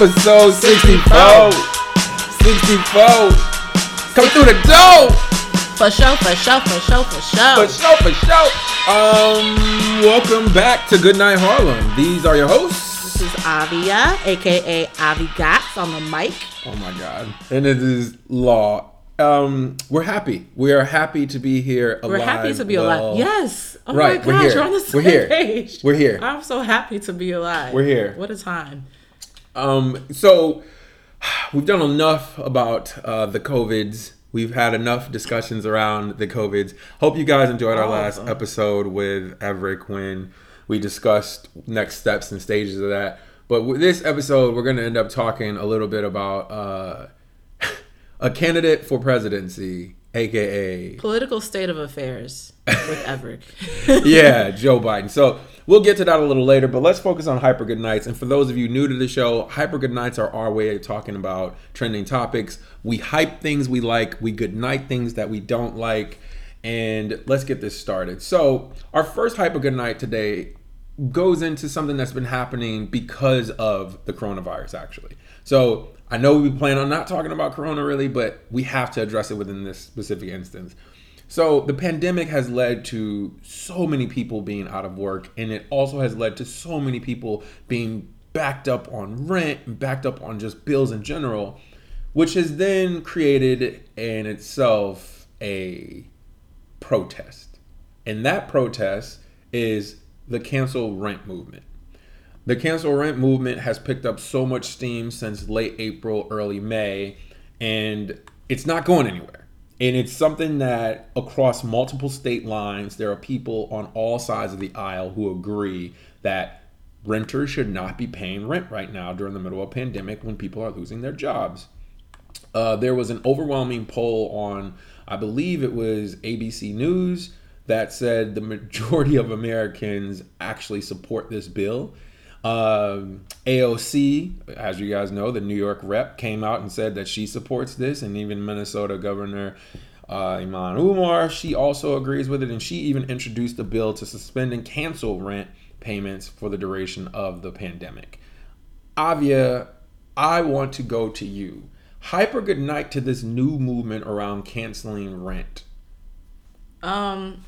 episode 64. 64. Coming through the door. For sure, for sure, for sure, for sure. For sure, for sure. Um, welcome back to Goodnight Harlem. These are your hosts. This is Avia, aka Avi Gats on the mic. Oh my God. And it is Law. Um, we're happy. We are happy to be here alive. We're happy to be well. alive. Yes. Oh Right, my we're here. you're on the We're here. page. We're here. I'm so happy to be alive. We're here. What a time. Um, so we've done enough about uh, the COVIDs. We've had enough discussions around the COVIDs. Hope you guys enjoyed our All of last episode with Everett when we discussed next steps and stages of that. But with this episode, we're going to end up talking a little bit about uh, a candidate for presidency, aka Political state of affairs with Everett. yeah, Joe Biden. So we'll get to that a little later, but let's focus on Hyper Good Nights. And for those of you new to the show, Hyper Good Nights are our way of talking about trending topics. We hype things we like, we good night things that we don't like. And let's get this started. So, our first Hyper Good Night today goes into something that's been happening because of the coronavirus, actually. So, I know we plan on not talking about corona really, but we have to address it within this specific instance. So the pandemic has led to so many people being out of work, and it also has led to so many people being backed up on rent and backed up on just bills in general, which has then created in itself a protest. And that protest is the cancel rent movement. The cancel rent movement has picked up so much steam since late April, early May, and it's not going anywhere. And it's something that across multiple state lines, there are people on all sides of the aisle who agree that renters should not be paying rent right now during the middle of a pandemic when people are losing their jobs. Uh, there was an overwhelming poll on, I believe it was ABC News, that said the majority of Americans actually support this bill. Um, AOC, as you guys know, the New York rep came out and said that she supports this, and even Minnesota Governor uh, Ilhan Omar, she also agrees with it, and she even introduced a bill to suspend and cancel rent payments for the duration of the pandemic. Avia, I want to go to you. Hyper good night to this new movement around canceling rent. Um,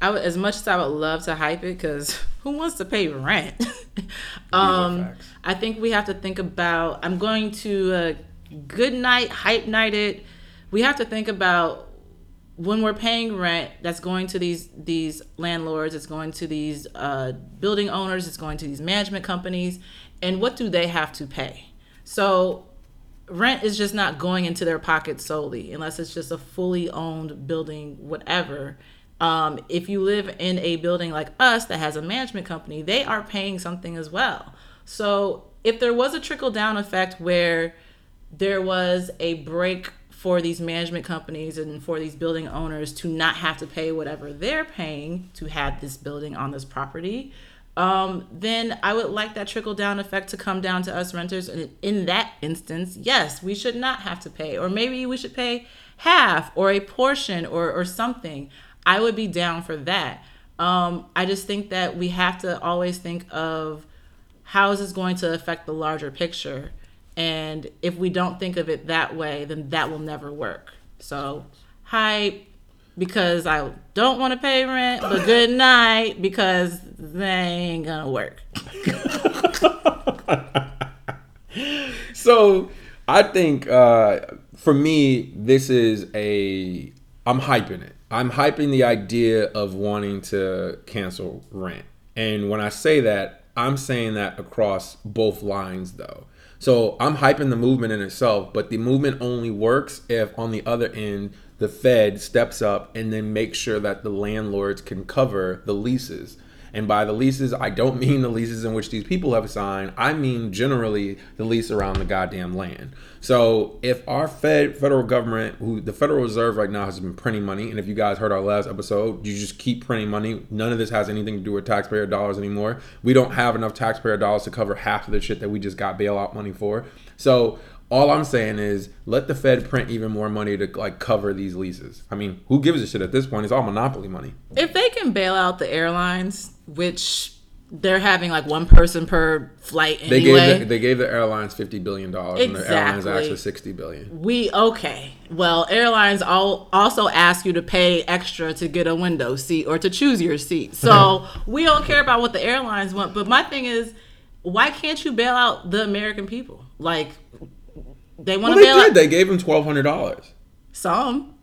I would, as much as I would love to hype it, because who wants to pay rent? um. I think we have to think about. I'm going to uh, good night, hype night it. We have to think about when we're paying rent. That's going to these these landlords. It's going to these uh, building owners. It's going to these management companies, and what do they have to pay? So rent is just not going into their pocket solely unless it's just a fully owned building whatever um, if you live in a building like us that has a management company they are paying something as well so if there was a trickle down effect where there was a break for these management companies and for these building owners to not have to pay whatever they're paying to have this building on this property um, then I would like that trickle down effect to come down to us renters. And in that instance, yes, we should not have to pay, or maybe we should pay half or a portion or, or something. I would be down for that. Um, I just think that we have to always think of how is this going to affect the larger picture. And if we don't think of it that way, then that will never work. So, hype because I don't want to pay rent, but good night because they ain't gonna work. So I think uh, for me, this is a I'm hyping it. I'm hyping the idea of wanting to cancel rent. And when I say that, I'm saying that across both lines though. So I'm hyping the movement in itself, but the movement only works if on the other end the Fed steps up and then makes sure that the landlords can cover the leases. And by the leases, I don't mean the leases in which these people have signed. I mean generally the lease around the goddamn land. So if our Fed federal government, who the Federal Reserve right now has been printing money, and if you guys heard our last episode, you just keep printing money. None of this has anything to do with taxpayer dollars anymore. We don't have enough taxpayer dollars to cover half of the shit that we just got bailout money for. So all I'm saying is let the Fed print even more money to like cover these leases. I mean, who gives a shit at this point? It's all monopoly money. If they can bail out the airlines, which they're having like one person per flight They anyway. gave the, they gave the airlines fifty billion dollars, and the airlines Exactly. actually sixty billion. we okay. Well, airlines all also ask you to pay extra to get a window seat or to choose your seat. So we don't care about what the airlines want. But my thing is, why can't you bail out the American people? Like they want Well, to they bail did. out They gave him twelve hundred dollars. some,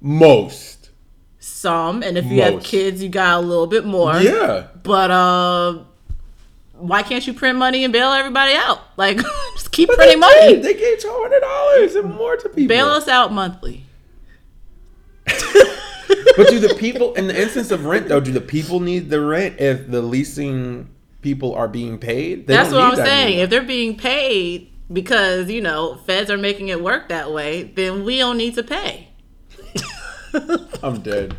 Most. some, and if you have kids, you got a little bit more. Yeah. But uh, why can't you print money and bail everybody out? Like just keep But printing they money. did. They gave twelve hundred dollars and more to people. Bail us out monthly. But do the people, in the instance of rent, though, do the people need the rent if the leasing people are being paid? They That's what I'm that saying. anymore. If they're being paid because, you know, feds are making it work that way, then we don't need to pay. I'm dead.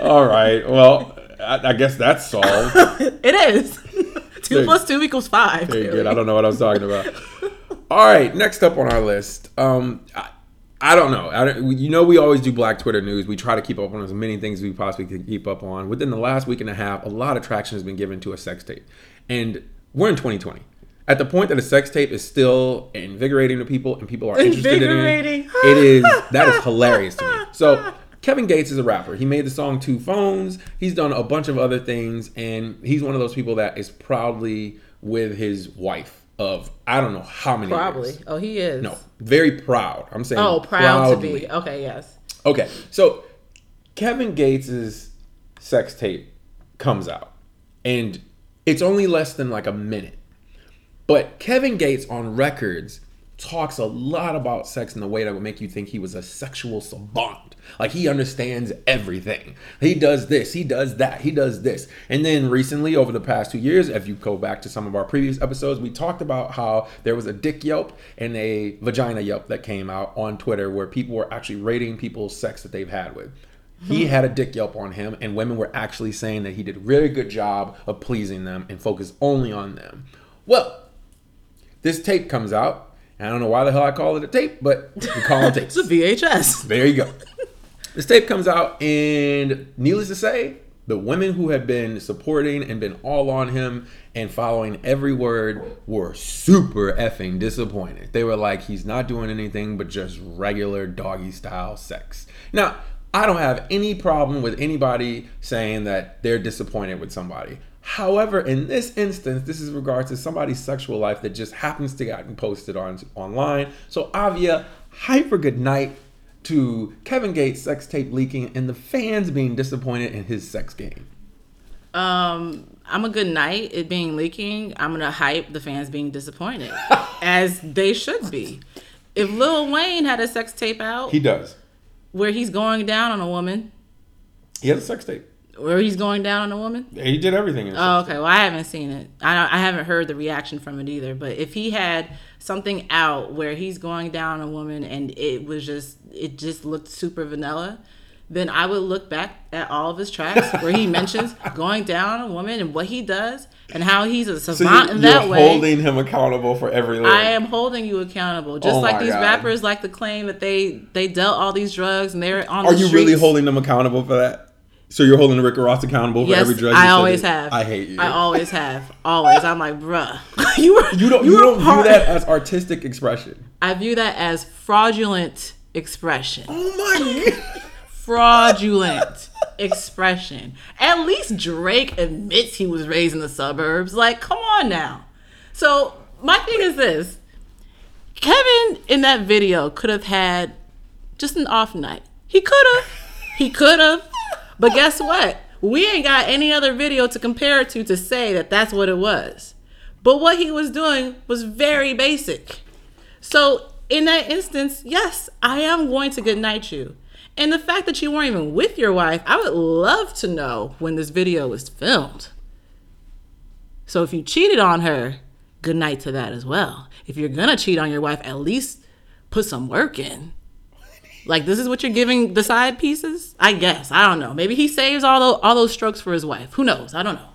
All right. Well, I, I guess that's solved. it is. two There- plus two equals five. Very good. I don't know what I was talking about. All right. Next up on our list. Um, I, I don't know. I don't, you know, we always do Black Twitter news. We try to keep up on as many things as we possibly can keep up on. Within the last week and a half, a lot of traction has been given to a sex tape, and we're in 2020. At the point that a sex tape is still invigorating to people and people are interested in it, it is that is hilarious to me. So Kevin Gates is a rapper. He made the song Two Phones. He's done a bunch of other things, and he's one of those people that is proudly with his wife of I don't know how many Probably. years. Oh, he is. No, very proud. I'm saying Oh, proud to be. Okay, yes. Okay, so Kevin Gates's sex tape comes out, and it's only less than like a minute. But Kevin Gates on records talks a lot about sex in a way that would make you think he was a sexual savant. Like he understands everything. He does this, he does that, he does this. And then recently, over the past two years, if you go back to some of our previous episodes, we talked about how there was a dick yelp and a vagina yelp that came out on Twitter where people were actually rating people's sex that they've had with. He hmm. had a dick yelp on him, and women were actually saying that he did a really good job of pleasing them and focused only on them. Well, this tape comes out. And I don't know why the hell I call it a tape, but we call it tapes. It's a VHS. There you go. This tape comes out, and needless to say, the women who had been supporting and been all on him and following every word were super effing disappointed. They were like, he's not doing anything but just regular doggy style sex. Now, I don't have any problem with anybody saying that they're disappointed with somebody. However, in this instance, this is regards to somebody's sexual life that just happens to get posted on online. So Avia, hyper good night to Kevin Gates' sex tape leaking and the fans being disappointed in his sex game. Um, I'm a good night. It being leaking. I'm gonna hype the fans being disappointed, as they should be. If Lil Wayne had a sex tape out He does. where he's going down on a woman, He has a sex tape. Where he's going down on a woman. He did everything. In Oh, okay. Well, I haven't seen it. I don't, I haven't heard the reaction from it either. But if he had something out where he's going down on a woman and it was just it just looked super vanilla, then I would look back at all of his tracks where he mentions going down on a woman and what he does and how he's a So savant you, in that way. holding him accountable for every lyric. I am holding you accountable, just Oh like these God. rappers like to claim that they they dealt all these drugs and they're on. Are the you really holding them accountable for that? So you're holding Rick Ross accountable for Yes, every drug? I always have. I hate you. I always have. Always. I'm like, bruh, you were. you don't. You, were don't view that as artistic expression. I view that as fraudulent expression. Oh my! Fraudulent expression. At least Drake admits he was raised in the suburbs. Like, come on now. So my thing is this: Kevin in that video could have had just an off night. He could have. He could have. But guess what? We ain't got any other video to compare it to to say that that's what it was. But what he was doing was very basic. So in that instance, yes, I am going to goodnight you. And the fact that you weren't even with your wife, I would love to know when this video was filmed. So if you cheated on her, good night to that as well. If you're gonna cheat on your wife, at least put some work in. Like this is what you're giving the side pieces? I guess. I don't know. Maybe he saves all those all those strokes for his wife. Who knows? I don't know.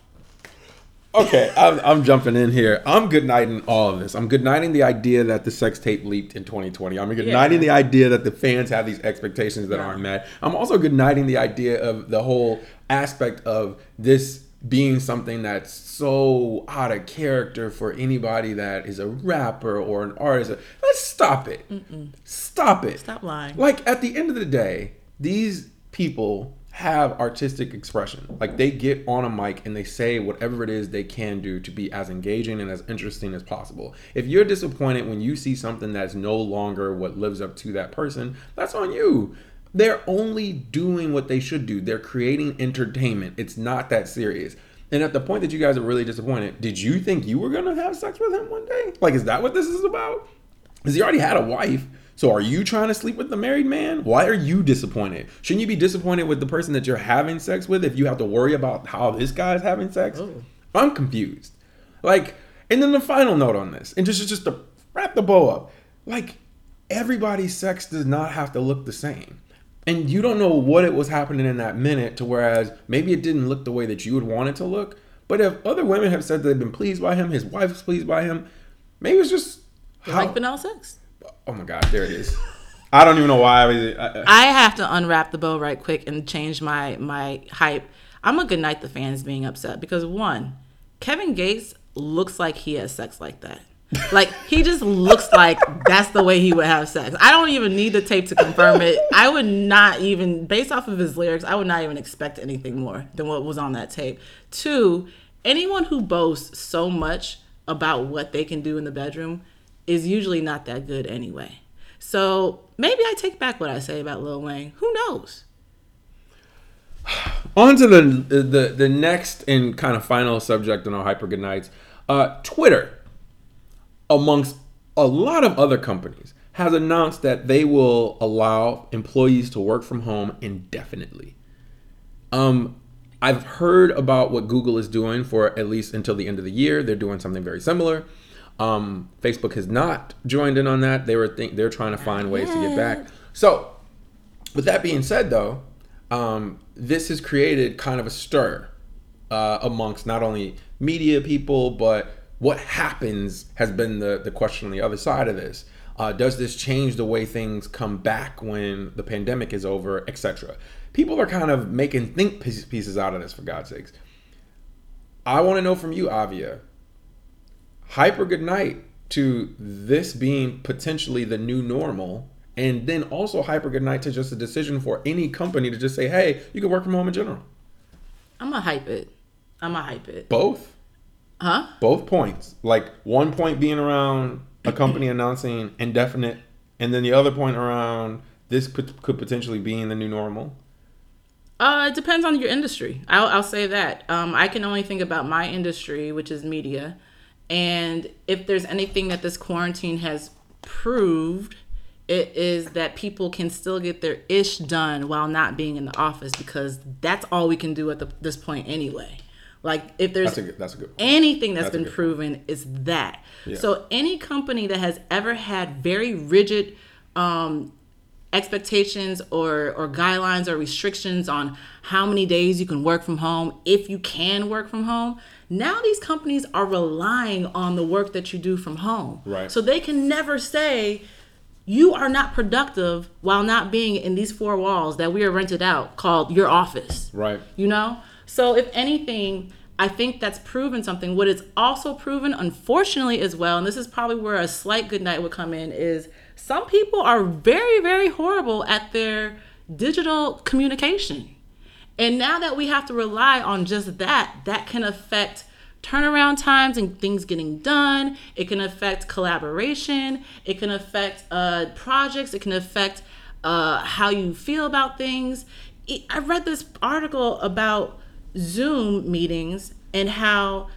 Okay, I'm, I'm jumping in here. I'm good nighting all of this. I'm good nighting the idea that the sex tape leaked in 2020. I'm good nighting the idea that the fans have these expectations that aren't met. I'm also good nighting the idea of the whole aspect of this being something that's so out of character for anybody that is a rapper or an artist. Let's stop it. Stop it. Stop lying. Like at the end of the day, these people have artistic expression. Like they get on a mic and they say whatever it is they can do to be as engaging and as interesting as possible. If you're disappointed when you see something that's no longer what lives up to that person, that's on you. They're only doing what they should do. They're creating entertainment. It's not that serious. And at the point that you guys are really disappointed, did you think you were gonna have sex with him one day? Like, is that what this is about? Because he already had a wife. So are you trying to sleep with the married man? Why are you disappointed? Shouldn't you be disappointed with the person that you're having sex with if you have to worry about how this guy's having sex? Oh. I'm confused. Like, and then the final note on this, and just just to wrap the bow up, like everybody's sex does not have to look the same. And you don't know what it was happening in that minute to whereas maybe it didn't look the way that you would want it to look. But if other women have said they've been pleased by him, his wife is pleased by him, maybe it's just how, like vanilla sex? Oh my God, there it is. I don't even know why I was. I, I have to unwrap the bow right quick and change my my hype. I'm a good night the fans being upset because one, Kevin Gates looks like he has sex like that. Like he just looks like that's the way he would have sex. I don't even need the tape to confirm it. I would not even based off of his lyrics, I would not even expect anything more than what was on that tape. Two, anyone who boasts so much about what they can do in the bedroom is usually not that good anyway. So maybe I take back what I say about Lil Wayne. Who knows? on to the, the the next and kind of final subject in our hyper good nights. Uh, Twitter, amongst a lot of other companies, has announced that they will allow employees to work from home indefinitely. Um, I've heard about what Google is doing for at least until the end of the year. They're doing something very similar. Um, Facebook has not joined in on that. They were think they're trying to find ways to get back. So, with that being said, though, um, this has created kind of a stir uh, amongst not only media people, but what happens has been the, the question on the other side of this. Uh, does this change the way things come back when the pandemic is over, etc.? People are kind of making think pieces out of this, for God's sakes. I want to know from you, Avia, hyper good night to this being potentially the new normal and then also hyper good night to just a decision for any company to just say hey you can work from home in general I'm gonna hype it. I'm gonna hype it. both Huh? both points like one point being around a company announcing indefinite and then the other point around this could, could potentially be in the new normal Uh, it depends on your industry. I'll, I'll say that. Um, I can only think about my industry, which is media. And if there's anything that this quarantine has proved, it is that people can still get their ish done while not being in the office because that's all we can do at the, this point anyway. Like if there's that's a good that's a good point. anything that's That's been good point. proven is that. Yeah. So any company that has ever had very rigid um, expectations or or guidelines or restrictions on how many days you can work from home, if you can work from home, now these companies are relying on the work that you do from home. Right. So they can never say you are not productive while not being in these four walls that we are rented out called your office right you know so if anything i think that's proven something. What it's also proven unfortunately as well and this is probably where a slight good night would come in is some people are very very horrible at their digital communication. And now that we have to rely on just that that can affect turnaround times and things getting done. It can affect collaboration. It can affect uh, projects. It can affect uh, how you feel about things. I read this article about zoom meetings and how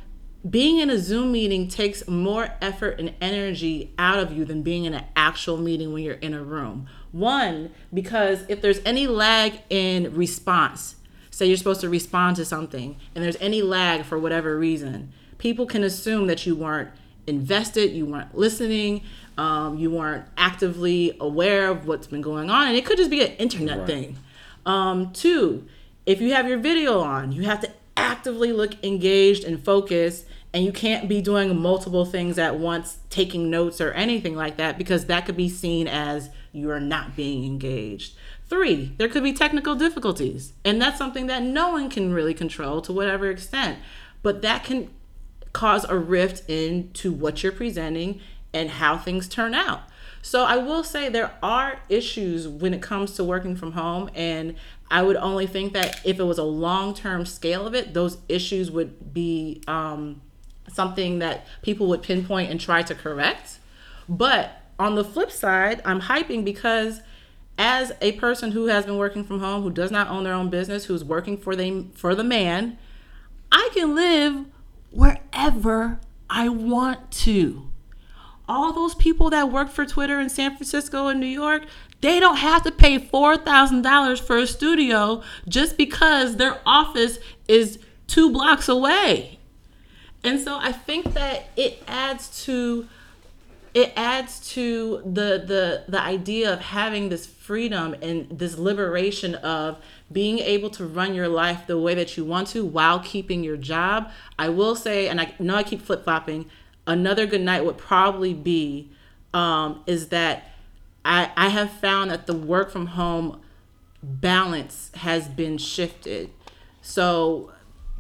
being in a zoom meeting takes more effort and energy out of you than being in an actual meeting when you're in a room one because if there's any lag in response say you're supposed to respond to something and there's any lag for whatever reason, people can assume that you weren't invested, you weren't listening, um, you weren't actively aware of what's been going on, and it could just be an internet Right. thing. Um, two, if you have your video on, you have to actively look engaged and focused, and you can't be doing multiple things at once, taking notes or anything like that, because that could be seen as you are not being engaged. Three, there could be technical difficulties. And that's something that no one can really control to whatever extent. But that can cause a rift into what you're presenting and how things turn out. So I will say there are issues when it comes to working from home and I would only think that if it was a long-term scale of it, those issues would be um, something that people would pinpoint and try to correct. But on the flip side, I'm hyping because as a person who has been working from home, who does not own their own business, who's working for the for the man, I can live wherever I want to. All those people that work for Twitter in San Francisco and New York, they don't have to pay $4,000 for a studio just because their office is two blocks away. And so I think that it adds to it adds to the the the idea of having this freedom and this liberation of being able to run your life the way that you want to while keeping your job. I will say, and I know I keep flip flopping. Another good night would probably be um, is that I I have found that the work from home balance has been shifted. So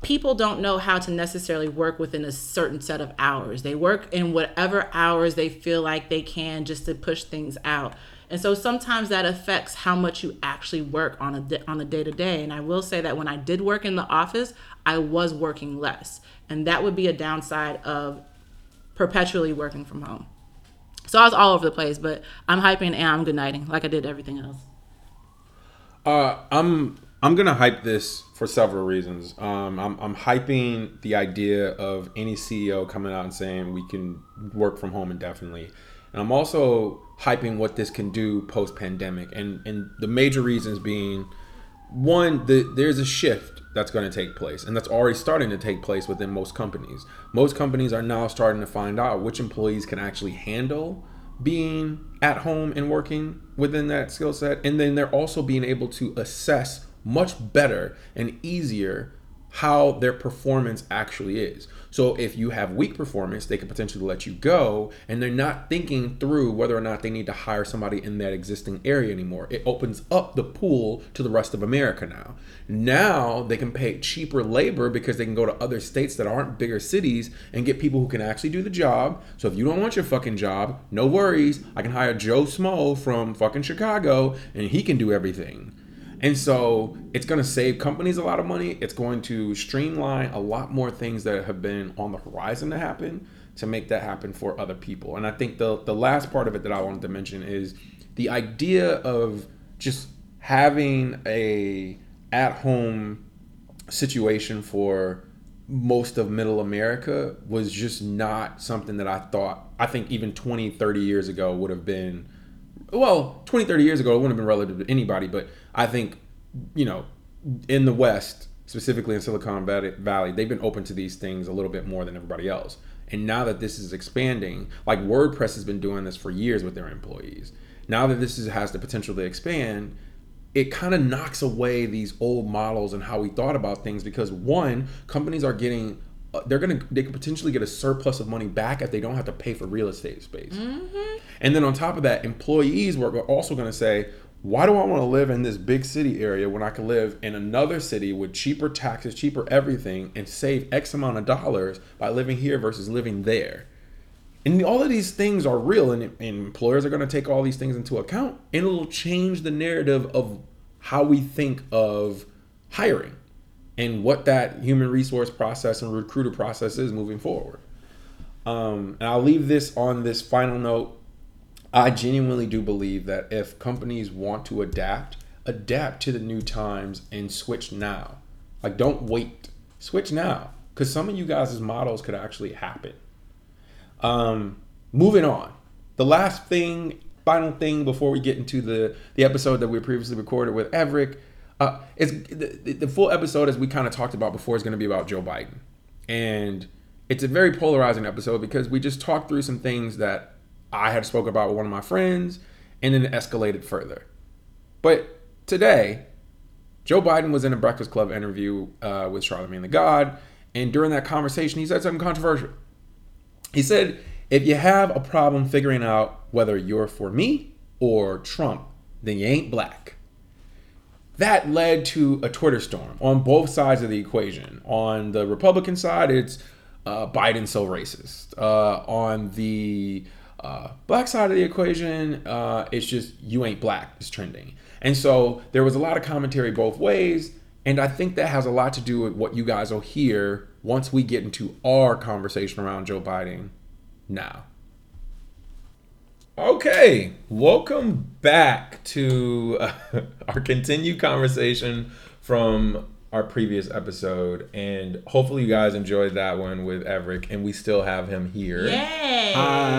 people don't know how to necessarily work within a certain set of hours. They work in whatever hours they feel like they can just to push things out. And so sometimes that affects how much you actually work on a on a day to day. And I will say that when I did work in the office, I was working less, and that would be a downside of perpetually working from home. So I was all over the place, but I'm hyping and I'm good nighting like I did everything else. Uh, I'm I'm gonna hype this for several reasons. Um, I'm, I'm hyping the idea of any CEO coming out and saying we can work from home indefinitely, and I'm also hyping what this can do post pandemic. And and the major reasons being, one, the, there's a shift that's going to take place, and that's already starting to take place within most companies. Most companies are now starting to find out which employees can actually handle being at home and working within that skill set, and then they're also being able to assess much better and easier how their performance actually is. So if you have weak performance, they could potentially let you go and they're not thinking through whether or not they need to hire somebody in that existing area anymore. It opens up the pool to the rest of America now. Now they can pay cheaper labor because they can go to other states that aren't bigger cities and get people who can actually do the job. So if you don't want your fucking job, no worries. I can hire Joe Smo from fucking Chicago and he can do everything. And so it's going to save companies a lot of money. It's going to streamline a lot more things that have been on the horizon to happen to make that happen for other people. And I think the the last part of it that I wanted to mention is the idea of just having a at home situation for most of middle America was just not something that I thought I think even 20 30 years ago would have been well 20 30 years ago it wouldn't have been relative to anybody but I think, you know, in the West, specifically in Silicon Valley, they've been open to these things a little bit more than everybody else. And now that this is expanding, like WordPress has been doing this for years with their employees. Now that this is, has the potential to expand, it kind of knocks away these old models and how we thought about things because one, companies are getting uh, they're gonna they could potentially get a surplus of money back if they don't have to pay for real estate space. Mm-hmm. And then on top of that, employees were also gonna say, why do I want to live in this big city area when I can live in another city with cheaper taxes, cheaper everything, and save X amount of dollars by living here versus living there? And all of these things are real, and, and employers are going to take all these things into account, and it'll change the narrative of how we think of hiring and what that human resource process and recruiter process is moving forward. Um, and I'll leave this on this final note I genuinely do believe that if companies want to adapt, adapt to the new times and switch now. Like, don't wait. Switch now. Because some of you guys' models could actually happen. Um, moving on. The last thing, final thing before we get into the, the episode that we previously recorded with Everett, uh, is the, the full episode, as we kind of talked about before, is going to be about Joe Biden. And it's a very polarizing episode because we just talked through some things that I had spoke about with one of my friends, and then it escalated further. But today, Joe Biden was in a Breakfast Club interview uh, with Charlamagne the God, and during that conversation, he said something controversial. He said, "If you have a problem figuring out whether you're for me or Trump, then you ain't black." that led to a Twitter storm on both sides of the equation. On the Republican side, it's uh, Biden so racist. Uh, on the uh, black side of the equation, uh, it's just you ain't black is trending. And so there was a lot of commentary both ways. And I think that has a lot to do with what you guys will hear once we get into our conversation around Joe Biden now. Okay, welcome back to uh, our continued conversation from our previous episode, and hopefully you guys enjoyed that one with Everett, and we still have him here. Yay!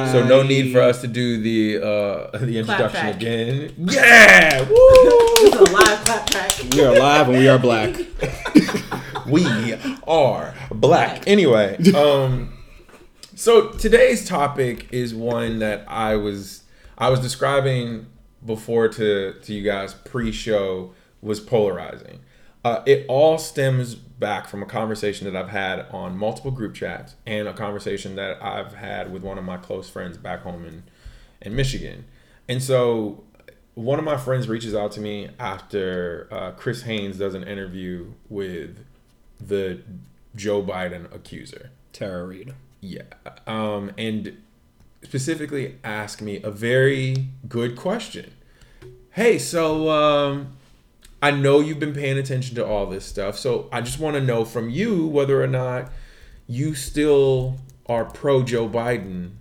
So no need for us to do the uh, the introduction track. again. Yeah, woo! This is a live clap track. We are live and we are black. we are black. Anyway, um, so today's topic is one that I was I was describing before to to you guys pre-show was polarizing. Uh, it all stems back from a conversation that I've had on multiple group chats and a conversation that I've had with one of my close friends back home in in Michigan. And so one of my friends reaches out to me after uh, Chris Haynes does an interview with the Joe Biden accuser. Tara Reade. Yeah. Um, and specifically ask me a very good question. Hey, so um, I know you've been paying attention to all this stuff. So I just want to know from you whether or not you still are pro Joe Biden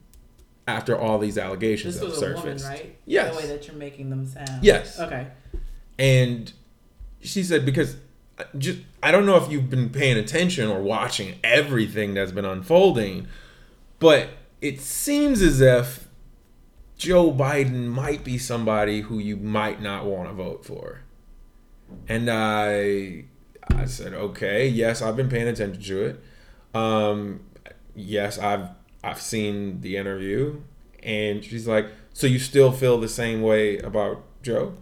after all these allegations This have was a surfaced. woman, right? Yes. The way that you're making them sound. Yes. Okay. And she said, because uh, just I don't know if you've been paying attention or watching everything that's been unfolding, but it seems as if Joe Biden might be somebody who you might not want to vote for. And I I said, okay, yes, I've been paying attention to it. Um, yes, I've I've seen the interview, and she's like, so you still feel the same way about Joe?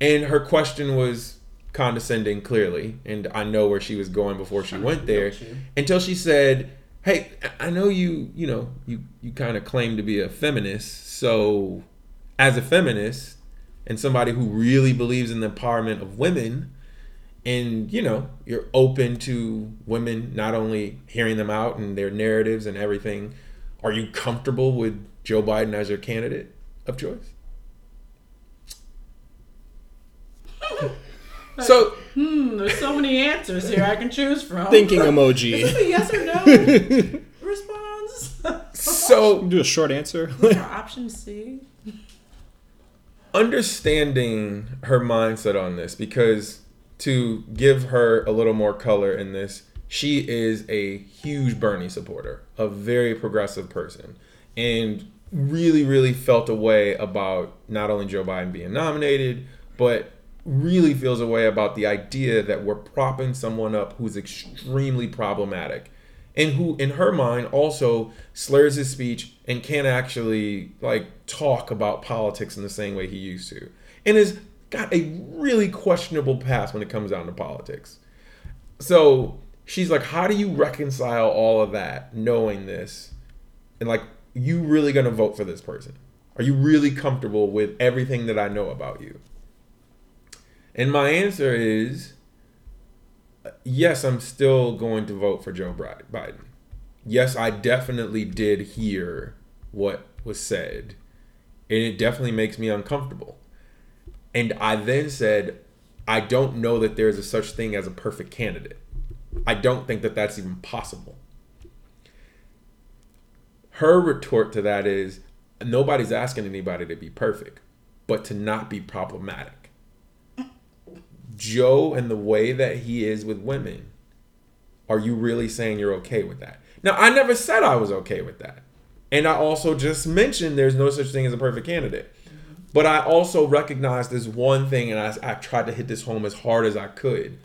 And her question was condescending, clearly, and I know where she was going before she went there. Until she said, "Hey, I know you. You know, you you kind of claim to be a feminist. So, as a feminist and somebody who really believes in the empowerment of women." and you know you're open to women not only hearing them out and their narratives and everything are you comfortable with joe biden as your candidate of choice so Hmm. There's so many answers here I can choose from. Thinking emoji. Is emoji. this a yes or no response? so Do a short answer. Or option C. understanding her mindset on this because to give her a little more color in this she is a huge bernie supporter a very progressive person and really really felt a way about not only joe biden being nominated but really feels a way about the idea that we're propping someone up who's extremely problematic and who in her mind also slurs his speech and can't actually like talk about politics in the same way he used to and has got a really questionable past when it comes down to politics. So she's like how do you reconcile all of that knowing this and like you really gonna vote for this person? Are you really comfortable with everything that i know about you? And my answer is yes, I'm still going to vote for Joe Biden. Yes, I definitely did hear what was said, and it definitely makes me uncomfortable. And I then said, I don't know that there's a such thing as a perfect candidate. I don't think that that's even possible. Her retort to that is nobody's asking anybody to be perfect, but to not be problematic. Joe and the way that he is with women, are you really saying you're okay with that? Now, I never said I was okay with that. And I also just mentioned there's no such thing as a perfect candidate. But I also recognize this one thing, and I, I tried to hit this home as hard as I could.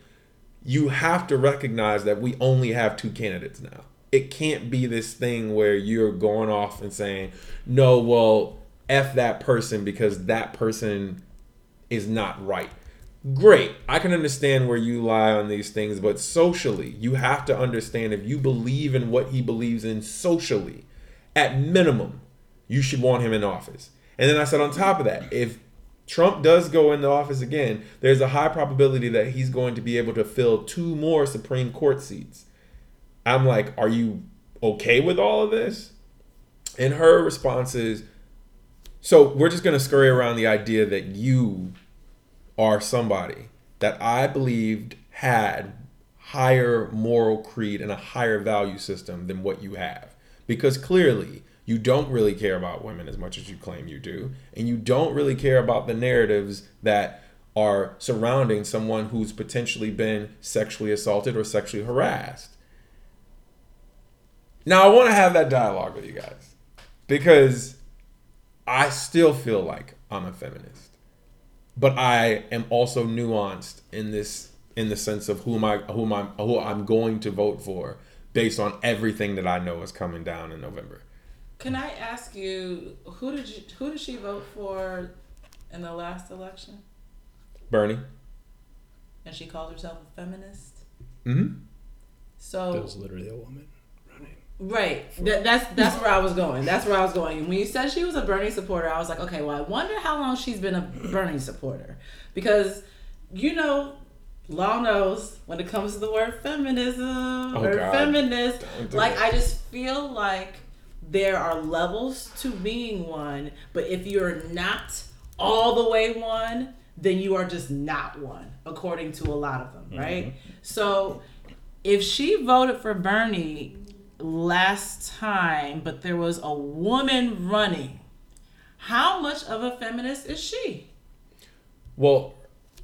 You have to recognize that we only have two candidates now. It can't be this thing where you're going off and saying, no, well, F that person because that person is not right great. I can understand where you lie on these things, but socially, you have to understand if you believe in what he believes in socially, at minimum, you should want him in office. And then I said, on top of that, if Trump does go into office again, there's a high probability that he's going to be able to fill two more Supreme Court seats. I'm like, are you okay with all of this? And her response is, so we're just going to scurry around the idea that you are somebody that I believed had higher moral creed and a higher value system than what you have. Because clearly, you don't really care about women as much as you claim you do, and you don't really care about the narratives that are surrounding someone who's potentially been sexually assaulted or sexually harassed. Now, I want to have that dialogue with you guys because I still feel like I'm a feminist, but I am also nuanced in this in the sense of who am I who am I who I'm going to vote for based on everything that I know is coming down in November. Can I ask you who did you who did she vote for in the last election? Bernie. And she called herself a feminist. Mm-hmm. So That was literally a woman running. Right. That, that's that's where I was going. That's where I was going. When you said she was a Bernie supporter, I was like, okay, well, I wonder how long she's been a Bernie supporter, because you know, law knows when it comes to the word feminism or Oh, God. feminist. Don't Like, it. I just feel like there are levels to being one, but if you're not all the way one, then you are just not one, according to a lot of them, right? Mm-hmm. So if she voted for Bernie last time, but there was a woman running, how much of a feminist is she? Well,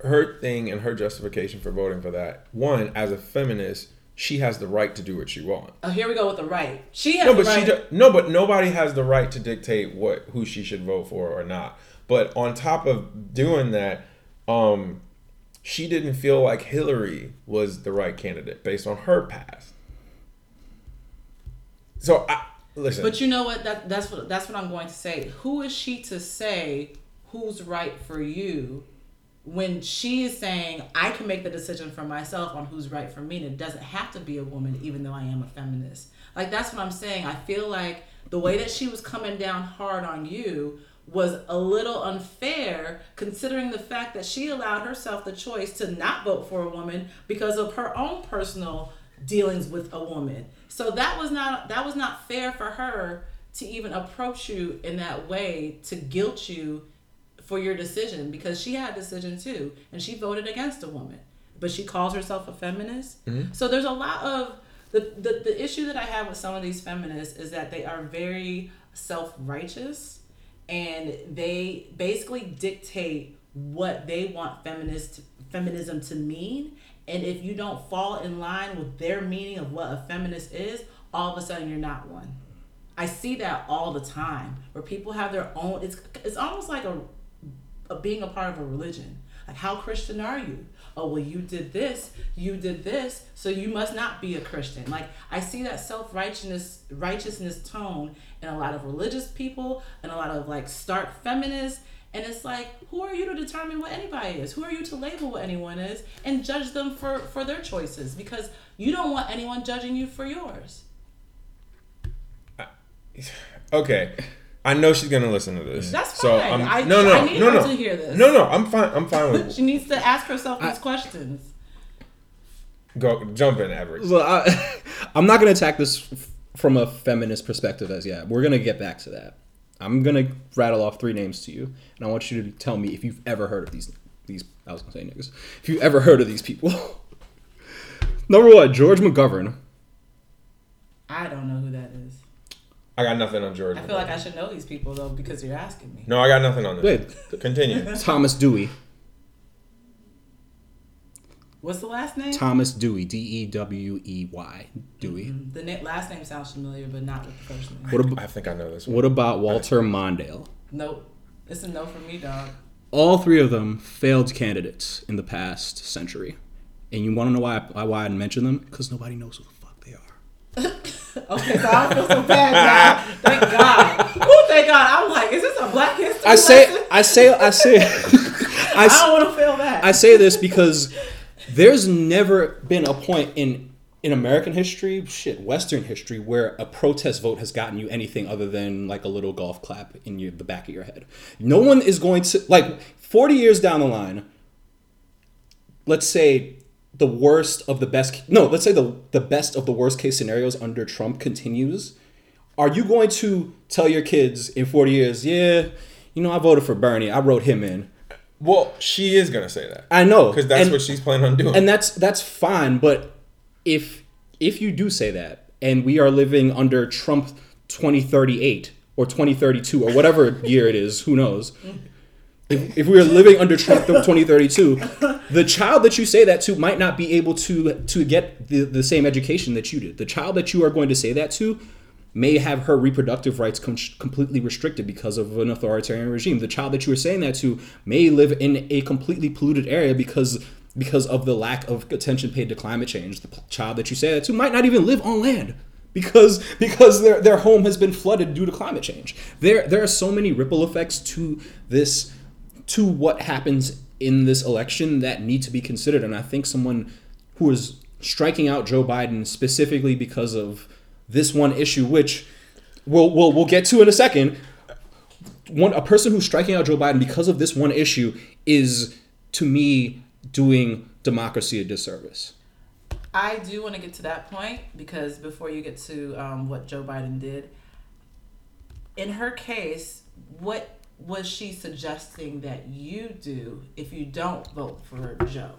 her thing and her justification for voting for that one, as a feminist, she has the right to do what she wants. Oh, here we go with the right. She has No, the but right. she do- no, but nobody has the right to dictate what who she should vote for or not. But on top of doing that, um, she didn't feel like Hillary was the right candidate based on her past. So I listen. But you know what? That that's what that's what I'm going to say. Who is she to say who's right for you when she is saying I can make the decision for myself on who's right for me and it doesn't have to be a woman even though I am a feminist. Like that's what I'm saying. I feel like the way that she was coming down hard on you was a little unfair considering the fact that she allowed herself the choice to not vote for a woman because of her own personal dealings with a woman. So that was not that was not fair for her to even approach you in that way to guilt you for your decision because she had a decision too and she voted against a woman but she calls herself a feminist mm-hmm. so there's a lot of the, the the issue that i have with some of these feminists is that they are very self-righteous and they basically dictate what they want feminist feminism to mean and if you don't fall in line with their meaning of what a feminist is all of a sudden you're not one I see that all the time where people have their own. It's it's almost like a, a being a part of a religion. Like how Christian are you? Oh well, you did this, you did this, so you must not be a Christian. Like I see that self righteousness righteousness tone in a lot of religious people and a lot of like stark feminists. And it's like, who are you to determine what anybody is? Who are you to label what anyone is and judge them for for their choices? Because you don't want anyone judging you for yours. okay. I know she's gonna listen to this. That's So fine. I'm, I- no, no, I need no, her no. to hear this. No, no, I'm fine. I'm fine with She needs to ask herself these questions. go jump in, Everett. So I, I'm not going to attack this from a feminist perspective as yet. We're going to get back to that. I'm going to rattle off three names to you, and I want you to tell me if you've ever heard of these. These I was going to say niggas. If you've ever heard of these people. Number one, George McGovern. I don't know who that is. I got nothing on George. I feel like I should know these people though because you're asking me. No, I got nothing on this. Wait, Continue. Thomas Dewey. What's the last name? Thomas Dewey. D E W E Y. Dewey. Mm-hmm. The na- last name sounds familiar, but not with the first name. What, ab- I think I know this one. what about Walter Mondale? Nope. It's a no for me, dog. All three of them failed candidates in the past century. And you want to know why I, why I mention them? Because nobody knows who the fuck they are. Okay, so I feel so bad now. Thank God. Oh, thank God. I'm like, is this a Black History I say, lesson? I say, I say, I don't want to fail that. I say this because there's never been a point in in American history, shit, Western history, where a protest vote has gotten you anything other than like a little golf clap in your, the back of your head. No one is going to like 40 years down the line. Let's say the worst of the best. No, let's say the the best of the worst case scenarios under Trump continues. Are you going to tell your kids in 40 years, yeah, you know, I voted for Bernie, I wrote him in. Well, she is gonna say that. I know because that's and- what she's planning on doing. and that's that's fine but if if you do say that and we are living under trump 2038 or 2032 or whatever year it is who knows if, if we are living under trump 2032 the child that you say that to might not be able to to get the, the same education that you did the child that you are going to say that to may have her reproductive rights com- completely restricted because of an authoritarian regime. The child that you were saying that to may live in a completely polluted area because because of the lack of attention paid to climate change. The child that you say that to might not even live on land because because their their home has been flooded due to climate change. There there are so many ripple effects to this to what happens in this election that need to be considered and I think someone who is striking out Joe Biden specifically because of this one issue, which we'll, we'll, we'll get to in a second. One a person who's striking out Joe Biden because of this one issue is, to me, doing democracy a disservice. I do want to get to that point because before you get to um, what Joe Biden did, in her case, what was she suggesting that you do if you don't vote for Joe?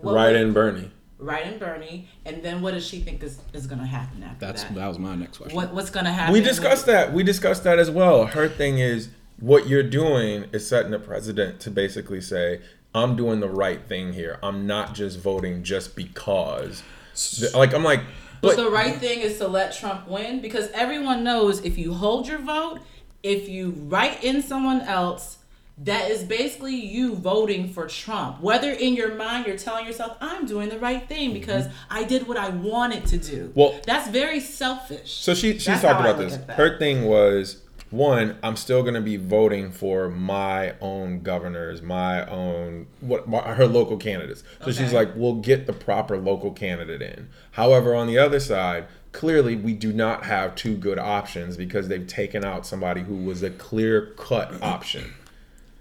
What right would- in Bernie. Right in Bernie, and then what does she think is, is going to happen after That's that? that was my next question. What what's going to happen? We discussed that. We discussed that as well. Her thing is what you're doing is setting a precedent to basically say, I'm doing the right thing here. I'm not just voting just because. Like I'm like, But but the right thing is to let Trump win because everyone knows if you hold your vote, if you write in someone else, that is basically you voting for Trump. Whether in your mind you're telling yourself, I'm doing the right thing because I did what I wanted to do. Mm-hmm. Well- that's very selfish. So she she's That's talked about this. Her thing was one, I'm still gonna be voting for my own governors, my own what my, her local candidates. So she's like, we'll get the proper local candidate in. However, on the other side, clearly we do not have two good options because they've taken out somebody who was a clear cut option.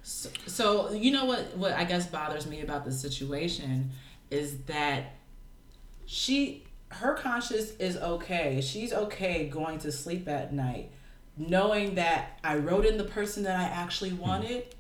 So, so you know what what I guess bothers me about the situation is that she her conscience is okay. She's okay going to sleep at night knowing that I wrote in the person that I actually hmm. wanted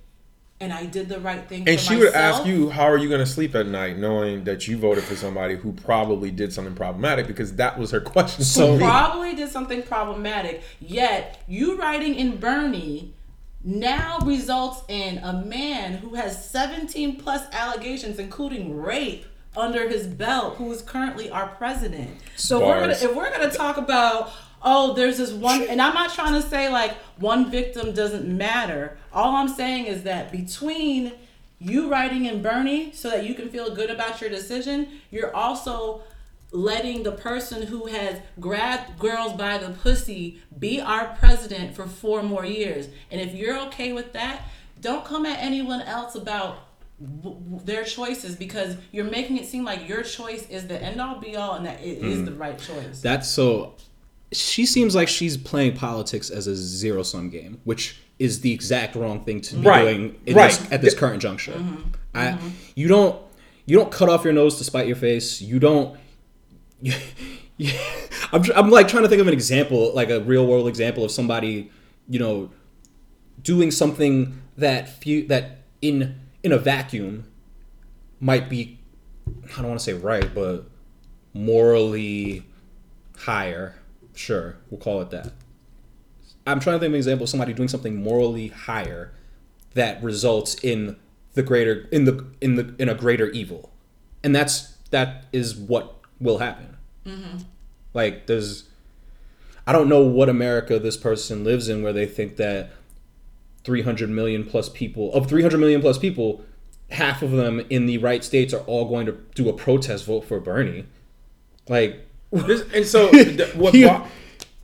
and I did the right thing And she would ask you, how are you going to sleep at night knowing that you voted for somebody who probably did something problematic? Because that was her question. So- probably did something problematic. Yet you writing in Bernie now results in a man who has 17 plus allegations, including rape, under his belt, who is currently our president. So if we're gonna, if we're gonna talk about oh, there's this one, and I'm not trying to say like one victim doesn't matter. All I'm saying is that between you writing in Bernie so that you can feel good about your decision, you're also letting the person who has grabbed girls by the pussy be our president for four more years. And if you're okay with that, don't come at anyone else about w- w- their choices because you're making it seem like your choice is the end all be all and that it is mm. the right choice. That's so. She seems like she's playing politics as a zero sum game, which is the exact wrong thing to be Right, doing in right. this, at this current juncture. Mm-hmm. I, mm-hmm. you don't, you don't cut off your nose to spite your face. You don't. You, I'm, tr- I'm like trying to think of an example, like a real world example of somebody, you know, doing something that few that in in a vacuum might be, I don't want to say right, but morally higher. Sure, we'll call it that. I'm trying to think of an example of somebody doing something morally higher that results in the greater in the in the in a greater evil, and that's that is what will happen. Mm-hmm. Like there's, I don't know what America this person lives in where they think that 300 million plus people of 300 million plus people, half of them in the right states are all going to do a protest vote for Bernie. Like This, and so, what? You- bo-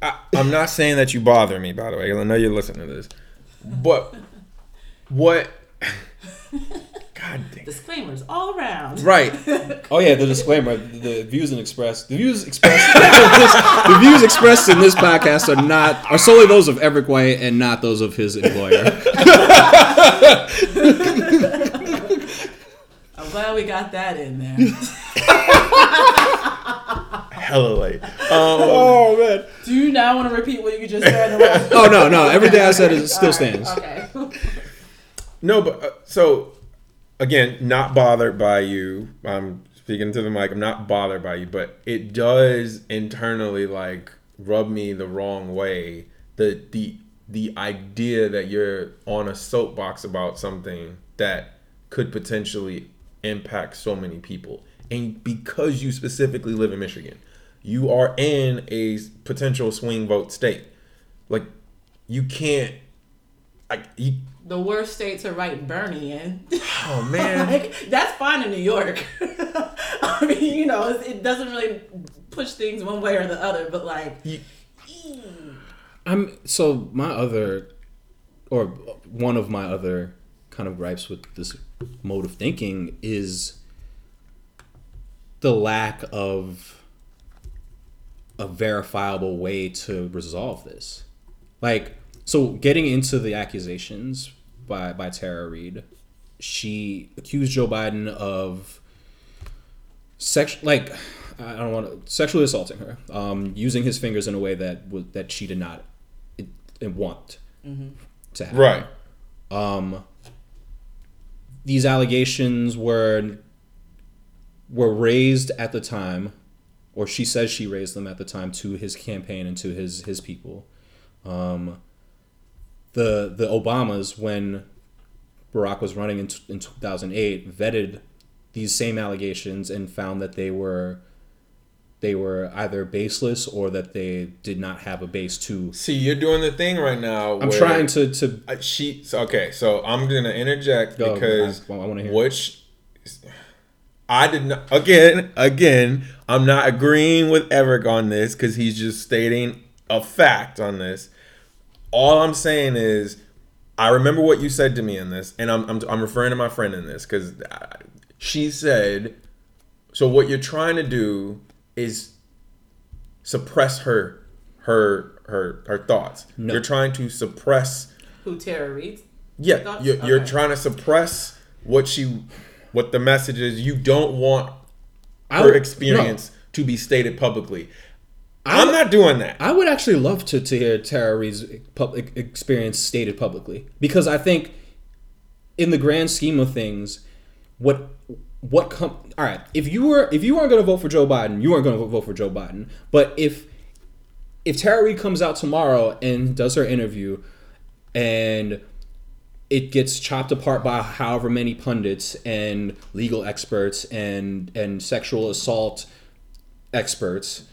I, I'm not saying that you bother me, by the way. I know you're listening to this, but what? God God damn. Disclaimers all around. Right. Oh yeah, the disclaimer: the views and expressed, the views expressed, the views expressed in this podcast are not are solely those of Everett White and not those of his employer. I'm glad we got that in there. Hella late. Um, Oh man! Do you now want to repeat what you just said? in the last- Oh no, no, everything I said is still stands. Okay. No, but uh, so again, not bothered by you. I'm speaking to the mic. I'm not bothered by you, but it does internally like rub me the wrong way. The the the idea that you're on a soapbox about something that could potentially impact so many people, and because you specifically live in Michigan, you are in a potential swing vote state. Like you can't. I, you, The worst state to write Bernie in. oh man. like, that's fine in New York. I mean, you know, it, it doesn't really push things one way or the other, but like, You- I'm so my other, or one of my other kind of gripes with this mode of thinking is the lack of a verifiable way to resolve this. Like, so getting into the accusations by by Tara Reade, she accused Joe Biden of sex like I don't want to sexually assaulting her, um, using his fingers in a way that was that she did not it, it want to happen. Right. Um, these allegations were were raised at the time, or she says she raised them at the time to his campaign and to his his people. Um, the the Obamas when Barack was running in, in 2008 vetted these same allegations and found that they were they were either baseless or that they did not have a base to See, you're doing the thing right now. I'm trying to to Uh, she so, okay, so I'm gonna interject Go, because I- I wanna hear. which I did not again again I'm not agreeing with Eric on this because he's just stating a fact on this. All I'm saying is I remember what you said to me in this, and I'm I'm, I'm referring to my friend in this because uh, she said, so what you're trying to do is suppress her her her her thoughts. No. You're trying to suppress who Tara Reade's. yeah, you're, you're trying to suppress what she, what the message is. You don't want her would- experience to be stated publicly. I'm not doing that. I would actually love to, to hear Tara Reade's public experience stated publicly because I think, in the grand scheme of things, what what come all right if you were if you weren't going to vote for Joe Biden, you weren't going to vote for Joe Biden. But if if Tara Reade comes out tomorrow and does her interview, and it gets chopped apart by however many pundits and legal experts and and sexual assault experts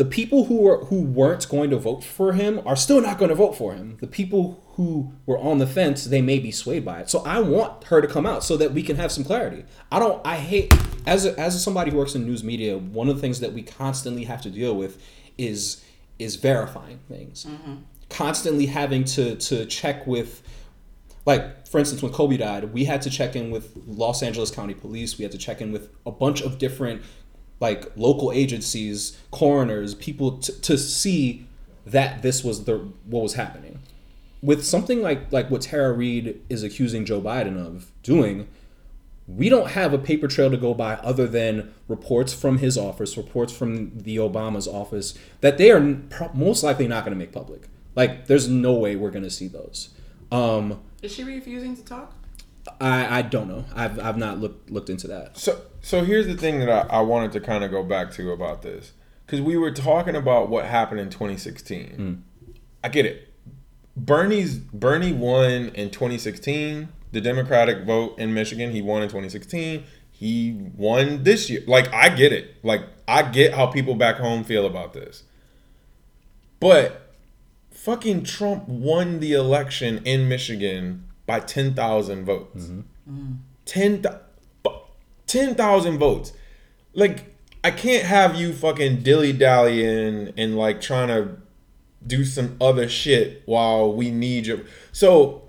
the people who were who weren't going to vote for him are still not going to vote for him. The people who were on the fence, they may be swayed by it. So I want her to come out so that we can have some clarity. I don't. I hate as a, as somebody who works in news media. One of the things that we constantly have to deal with is is verifying things. Mm-hmm. Constantly having to to check with like for instance when kobe died we had to check in with los angeles county police we had to check in with a bunch of different like local agencies coroners people t- to see that this was the what was happening with something like like what tara reade is accusing joe biden of doing we don't have a paper trail to go by other than reports from his office, reports from the Obama's office that they are pro- most likely not going to make public. Like, there's no way we're going to see those. Um, Is she refusing to talk? I, I don't know. I've, I've not looked looked into that. So, so here's the thing that I, I wanted to kind of go back to about this, because we were talking about what happened in 2016. Mm. I get it. Bernie's Bernie won in 2016. The Democratic vote in Michigan, he won in 2016. He won this year. Like I get it. Like I get how people back home feel about this. But fucking Trump won the election in Michigan by 10,000 votes. Mm-hmm. 10 10,000 votes. Like I can't have you fucking dilly-dallying and like trying to do some other shit while we need you. So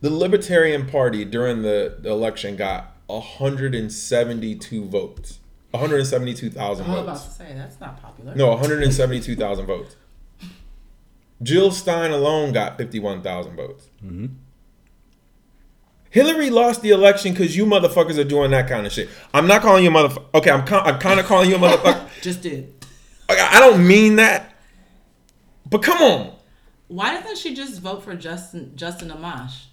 The Libertarian Party during the, the election got 172 votes. 172,000 votes. I was about votes. to say that's not popular. No, 172,000 votes. Jill Stein alone got 51,000 votes. Mm-hmm. Hillary lost the election because you motherfuckers are doing that kind of shit. I'm not calling you a motherfucker. Okay, I'm, con- I'm kind of calling you a motherfucker. Just did. I I don't mean that. But come on. Why doesn't she just vote for Justin Justin Amash,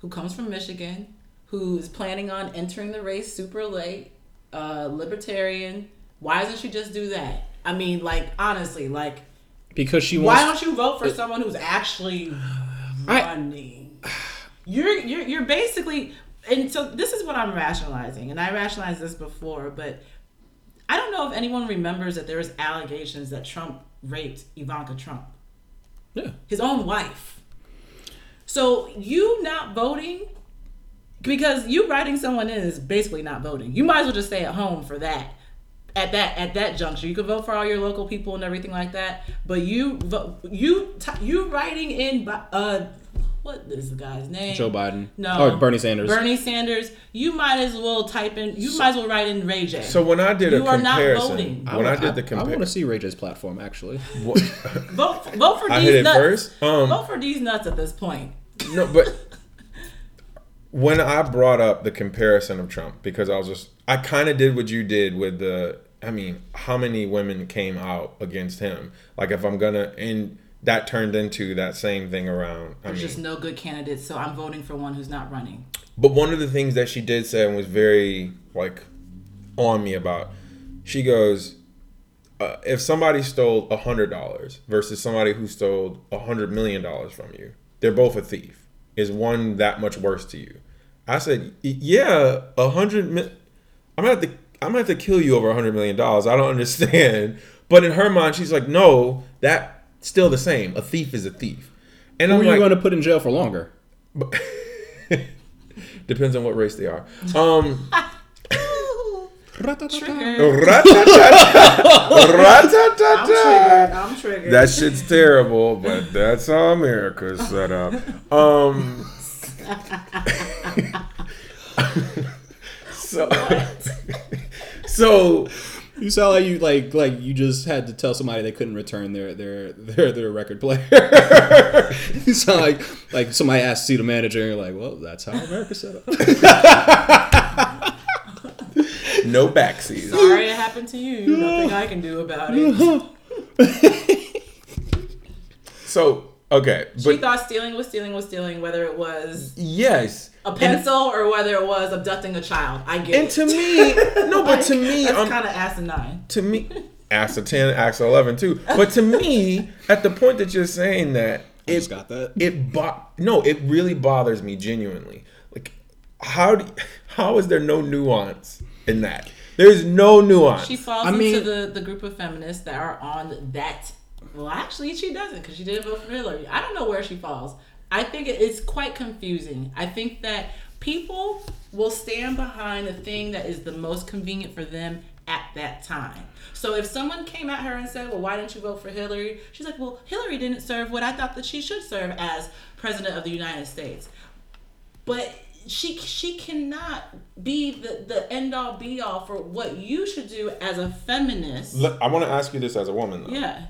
who comes from Michigan, who is planning on entering the race super late, uh, libertarian? Why doesn't she just do that? I mean, like honestly, like Because she Wants- why don't you vote for someone who's actually I- running? You're you're you're basically, and so this is what I'm rationalizing, and I rationalized this before, but I don't know if anyone remembers that there was allegations that Trump raped Ivanka Trump yeah. his own wife. So you not voting because you writing someone in is basically not voting. You might as well just stay at home for that. At that at that juncture, you can vote for all your local people and everything like that. But you you you writing in uh what is the guy's name? Joe Biden. No. Or Bernie Sanders. Bernie Sanders. You might as well type in. You might as well write in Ray J. So when I did a You are not comparison, voting. when I, did the comparison, I want to see Ray J's platform actually. vote vote for I these hit it nuts. first. Um, vote for these nuts at this point. No, but when I brought up the comparison of Trump, because I was just, I kind of did what you did with the, I mean, how many women came out against him? Like, if I'm gonna, and that turned into that same thing around. I There's mean, just no good candidates, so I'm voting for one who's not running. but one of the things that she did say and was very like on me about, she goes, uh, if somebody stole a hundred dollars versus somebody who stole a hundred million dollars from you, they're both a thief. Is one that much worse to you? I said, yeah, a hundred. Mi- I'm gonna have to. I'm gonna have to kill you over a hundred million dollars. I don't understand. But in her mind, she's like, no, that still the same. A thief is a thief. And Who I'm are you like, going to put in jail for longer? depends on what race they are. Um. I'm triggered. That shit's terrible, but that's how America's set up. Um, so, so You sound like you like like you just had to tell somebody they couldn't return their their their, their record player. you sound like like somebody asked to see the manager and you're like, well, that's how America set up. no backseas. Sorry it happened to you. Nothing I can do about it. So okay, She but thought stealing was stealing was stealing, whether it was yes, a pencil or whether it was abducting a child. I get and it. to me, no, but to me, That's um, I'm kind of asinine. to me, AXA ten, AXA eleven too. But to me, at the point that you're saying that, I it just got that. it bo- no, it really bothers me genuinely. Like, how do, how is there no nuance in that? There's no nuance. She falls I into the, the group of feminists that are on that. Well, actually, she doesn't because she didn't vote for Hillary. I don't know where she falls. I think it's quite confusing. I think that people will stand behind the thing that is the most convenient for them at that time. So if someone came at her and said, "Well, why didn't you vote for Hillary?" She's like, "Well, Hillary didn't serve what I thought that she should serve as president of the United States." But she she cannot be the, the end all be all for what you should do as a feminist. Look, I want to ask you this as a woman. Though. Yeah.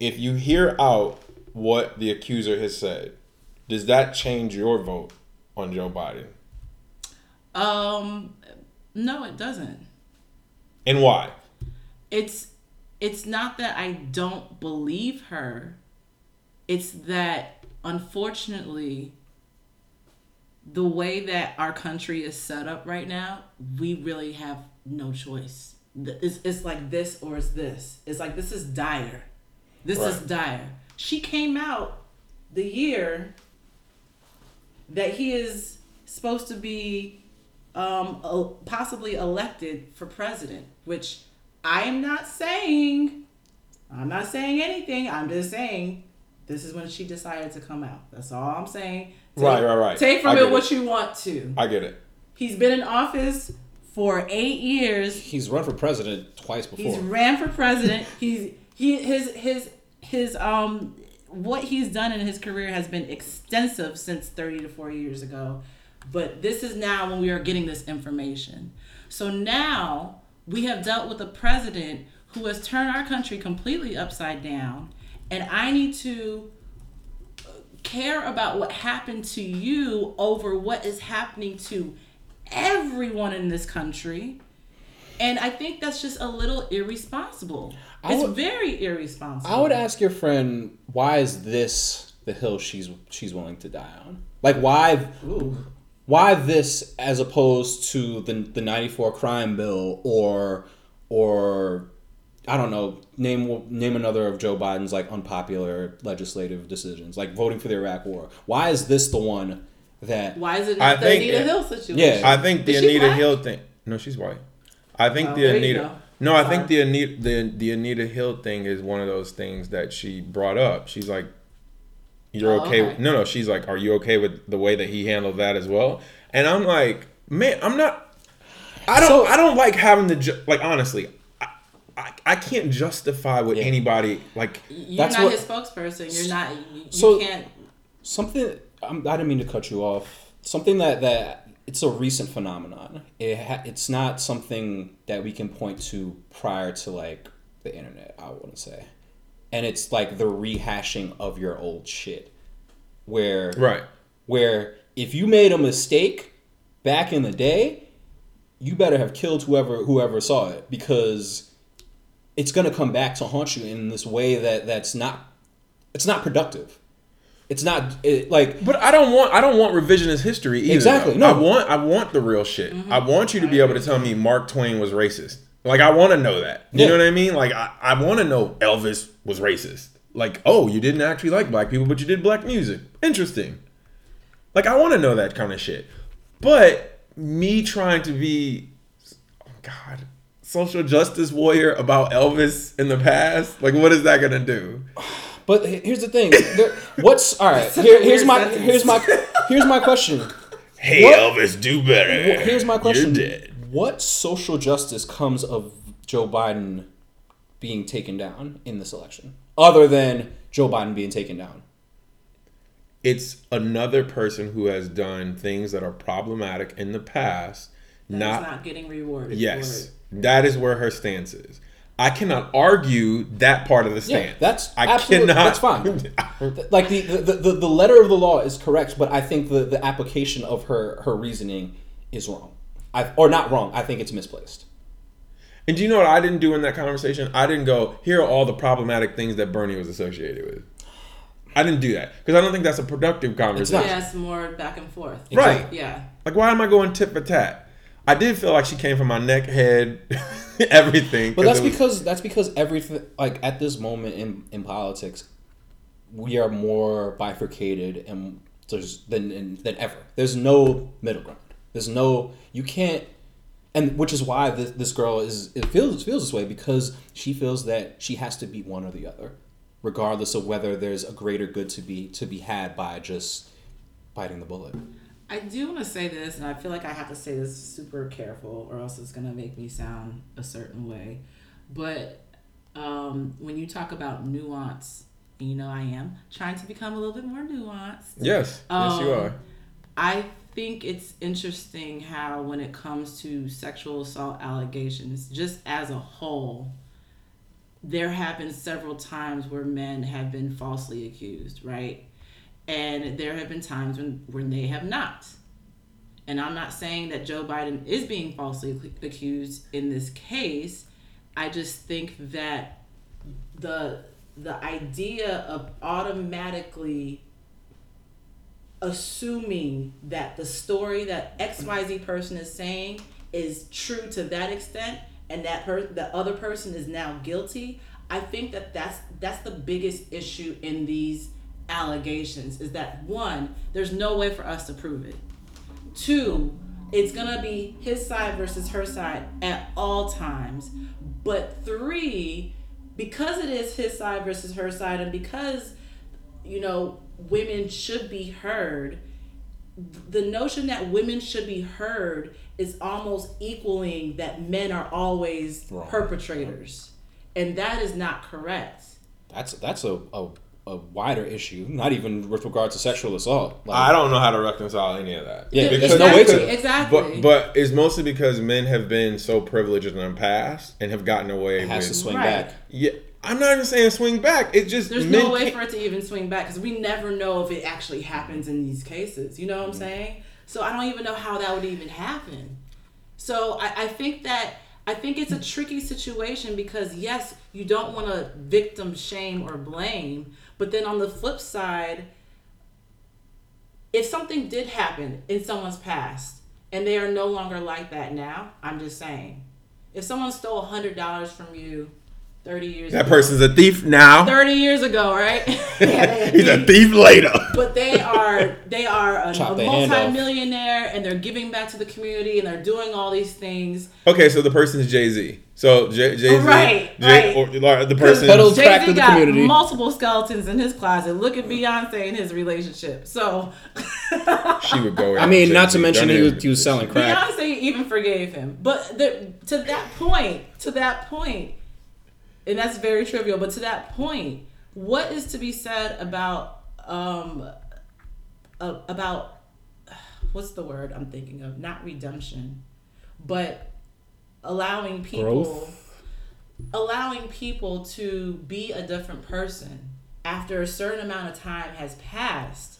If you hear out what the accuser has said, does that change your vote on Joe Biden? Um no it doesn't. And why? It's it's not that I don't believe her. It's that unfortunately the way that our country is set up right now, we really have no choice. It's, it's like this or it's this. It's like this is dire. This is dire. She came out the year that he is supposed to be um, possibly elected for president, which I am not saying. I'm not saying anything. I'm just saying this is when she decided to come out. That's all I'm saying. Take- Right, right, right. Take from it what it. you want to. I get it. He's been in office for eight years. He's run for president twice before. He's ran for president. He's he his his his um what he's done in his career has been extensive since 30 to 40 years ago. But this is now when we are getting this information. So now we have dealt with a president who has turned our country completely upside down. And I need to care about what happened to you over what is happening to everyone in this country. And I think that's just a little irresponsible. I it's would- very irresponsible. I would ask your friend, why is this the hill she's she's willing to die on? Like why why this as opposed to the the 94 crime bill or or I don't know, name name another of Joe Biden's like unpopular legislative decisions, like voting for the Iraq war. Why is this the one that Why is it I not the think Anita that- Hill situation? Yeah. I think the Anita black? Hill thing. No, she's white. I think Oh, the there you Anita. Go. No, I think uh-huh. the Anita the the Anita Hill thing is one of those things that she brought up. She's like, "You're Oh, okay." okay. With, no, no, she's like, "Are you okay with the way that he handled that as well?" And I'm like, "Man, I'm not. I don't. So- I don't like having the ju- like. Honestly, I, I, I can't justify with Yeah. anybody like. You're That's not what- his spokesperson. You're not. You, you So- can't. something I'm, I didn't mean to cut you off. Something that that it's a recent phenomenon. It ha, it's not something that we can point to prior to like the internet. I wouldn't say, and it's like the rehashing of your old shit, where Right. where if you made a mistake back in the day, you better have killed whoever whoever saw it because it's gonna come back to haunt you in this way that that's not it's not productive. It's not it, like But I don't want I don't want revisionist history either. Exactly, though. no. I want I want the real shit. Mm-hmm. I want you to be able to tell me Mark Twain was racist. Like I want to know that. You Yeah. know what I mean? Like I, I want to know Elvis was racist. Like oh, you didn't actually like black people, but you did black music. Interesting. Like I want to know that kind of shit. But me trying to be, oh God, social justice warrior about Elvis in the past. Like what is that gonna do? But here's the thing. There, what's all right? Here, here's my sentence. here's my here's my question. Hey What- Elvis, do better. Here's my question. You're dead. What social justice comes of Joe Biden being taken down in this election, other than Joe Biden being taken down? it's another person who has done things that are problematic in the past That's not, not, getting rewarded. for yes it. that is where her stance is i cannot argue that part of the Yeah, that's i absolutely cannot that's fine. like the, the, the, the letter of the law is correct, but I think the, the application of her her reasoning is wrong. I, or not wrong. I think it's misplaced. and do you know what i didn't do in that conversation i didn't go here are all the problematic things that bernie was associated with i didn't do that because i don't think that's a productive conversation Yeah, it's more back and forth. Right. Yeah. like why am i going tit for tat i did feel like she came from my neck head everything But that's was- because that's because everything like at this moment in in politics, we are more bifurcated and there's than than ever. There's no middle ground. There's no you can't, and which is why this, this girl is it feels feels this way because she feels that she has to be one or the other, regardless of whether there's a greater good to be to be had by just biting the bullet. I do want to say this, and I feel like I have to say this super careful, or else it's gonna make me sound a certain way. But um, when you talk about nuance, you know, I am trying to become a little bit more nuanced. yes yes you Um, are I think it's interesting how, when it comes to sexual assault allegations, just as a whole, there have been several times where men have been falsely accused, right? And there have been times when, when they have not. And I'm not saying that Joe Biden is being falsely accused in this case. I just think that the the idea of automatically assuming that the story that XYZ person is saying is true to that extent and that per- the other person is now guilty, I think that that's that's the biggest issue in these allegations is that one, there's no way for us to prove it. Two, it's gonna be his side versus her side at all times. But three, because it is his side versus her side, and because you know women should be heard, the notion that women should be heard is almost equaling that men are always Wrong. perpetrators, and that is not correct. That's that's a, a, a wider issue, not even with regard to sexual assault. Like, I don't know how to reconcile any of that. Yeah, Because- there's no way to. Exactly. But but it's mostly because men have been so privileged in the past and have gotten away it has to swing Right. back. Yeah, I'm not even saying swing back. It's just There's no way for it to even swing back because we never know if it actually happens in these cases. You know what I'm mm-hmm. saying? So I don't even know how that would even happen. So I, I think that I think it's a tricky situation because yes, you don't want to victim shame or blame, but then on the flip side, if something did happen in someone's past and they are no longer like that now, I'm just saying, if someone stole hundred dollars from you thirty years that ago, person's a thief now. 30 years ago, right? He's a thief later. but they are they are a, Chop a their hand off. multi-millionaire and they're giving back to the community and they're doing all these things. Okay, so the person's Jay Z. So Jay Z, Right, Jay, right. or, or the person. Pedal- Jay Crack to the got community. multiple skeletons in his closet. Look at Beyonce and his relationship. So She would go. I mean, not to Jay-Z. mention Don't he was, he was selling crack. Beyonce even forgave him. But the, to that point, to that point, and that's very trivial, but to that point, what is to be said about um uh, about what's the word I'm thinking of? Not redemption, but allowing people Growth? allowing people to be a different person after a certain amount of time has passed.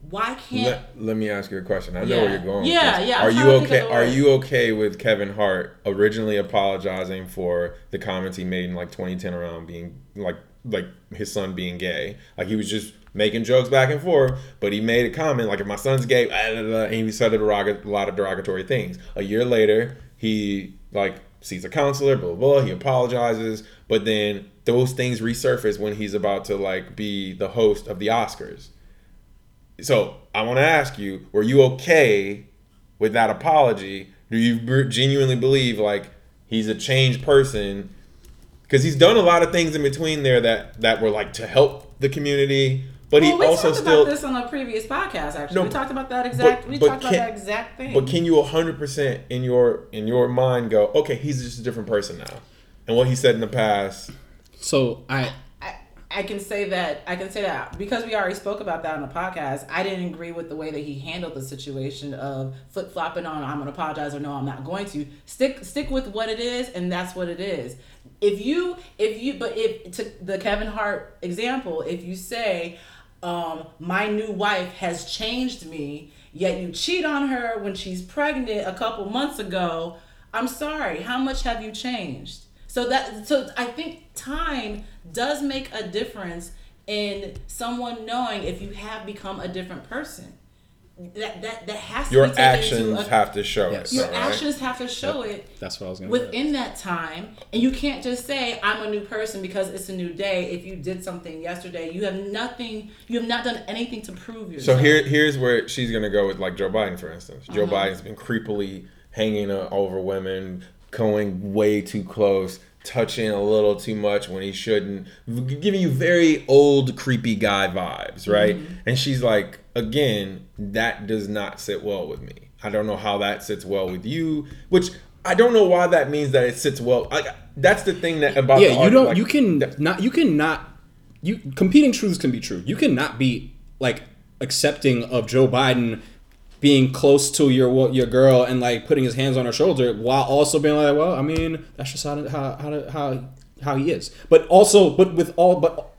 Why can't Let, let me ask you a question. I know Yeah. where you're going. Yeah, yeah, I'm Are you trying to think okay? Are you okay with Kevin Hart originally apologizing for the comments he made in like 2010 around being like like his son being gay? Like he was just making jokes back and forth, but he made a comment like if my son's gay, blah, blah, blah, and he said a, derog- a lot of derogatory things. A year later, he like sees a counselor, blah blah. blah he apologizes, but then those things resurface when he's about to like be the host of the Oscars. So I want to ask you: Were you okay with that apology? Do you genuinely believe like he's a changed person? Because he's done a lot of things in between there that that were like to help the community, but well, he we also talked still. about this on a previous podcast. Actually, No, we talked about that exact. but- we but talked about that exact thing. But can you hundred percent in your in your mind go, okay, he's just a different person now, and what he said in the past? So I I, can say that I can say that because we already spoke about that on the podcast. I didn't agree with the way that he handled the situation of flip flopping on I'm gonna apologize or no I'm not going to stick stick with what it is and that's what it is. If you if you but if to the Kevin Hart example, if you say um, my new wife has changed me, yet you cheat on her when she's pregnant a couple months ago. I'm sorry. How much have you changed? So that so I think time does make a difference in someone knowing if you have become a different person. That that that has to Your be taken into actions a- have to show Yes. it. your right? actions have to show it that's what I was gonna. within that time and you can't just say i'm a new person because it's a new day if you did something yesterday you have nothing you have not done anything to prove yourself. So here, here's where she's gonna go with like Joe Biden, for instance. Joe Uh-huh. Biden's been creepily hanging over women, going way too close, touching a little too much when he shouldn't, giving you very old, creepy guy vibes, right? Mm-hmm. And she's like, again, that does not sit well with me. I don't know how that sits well with you, which I don't know why that means that it sits well. I, that's the thing that about the yeah, you don't. like, you can not. You can not. You competing truths can be true. You cannot be like accepting of Joe Biden being close to your your girl and like putting his hands on her shoulder while also being like, well, I mean, that's just how how how how, how he is. But also, but with all, but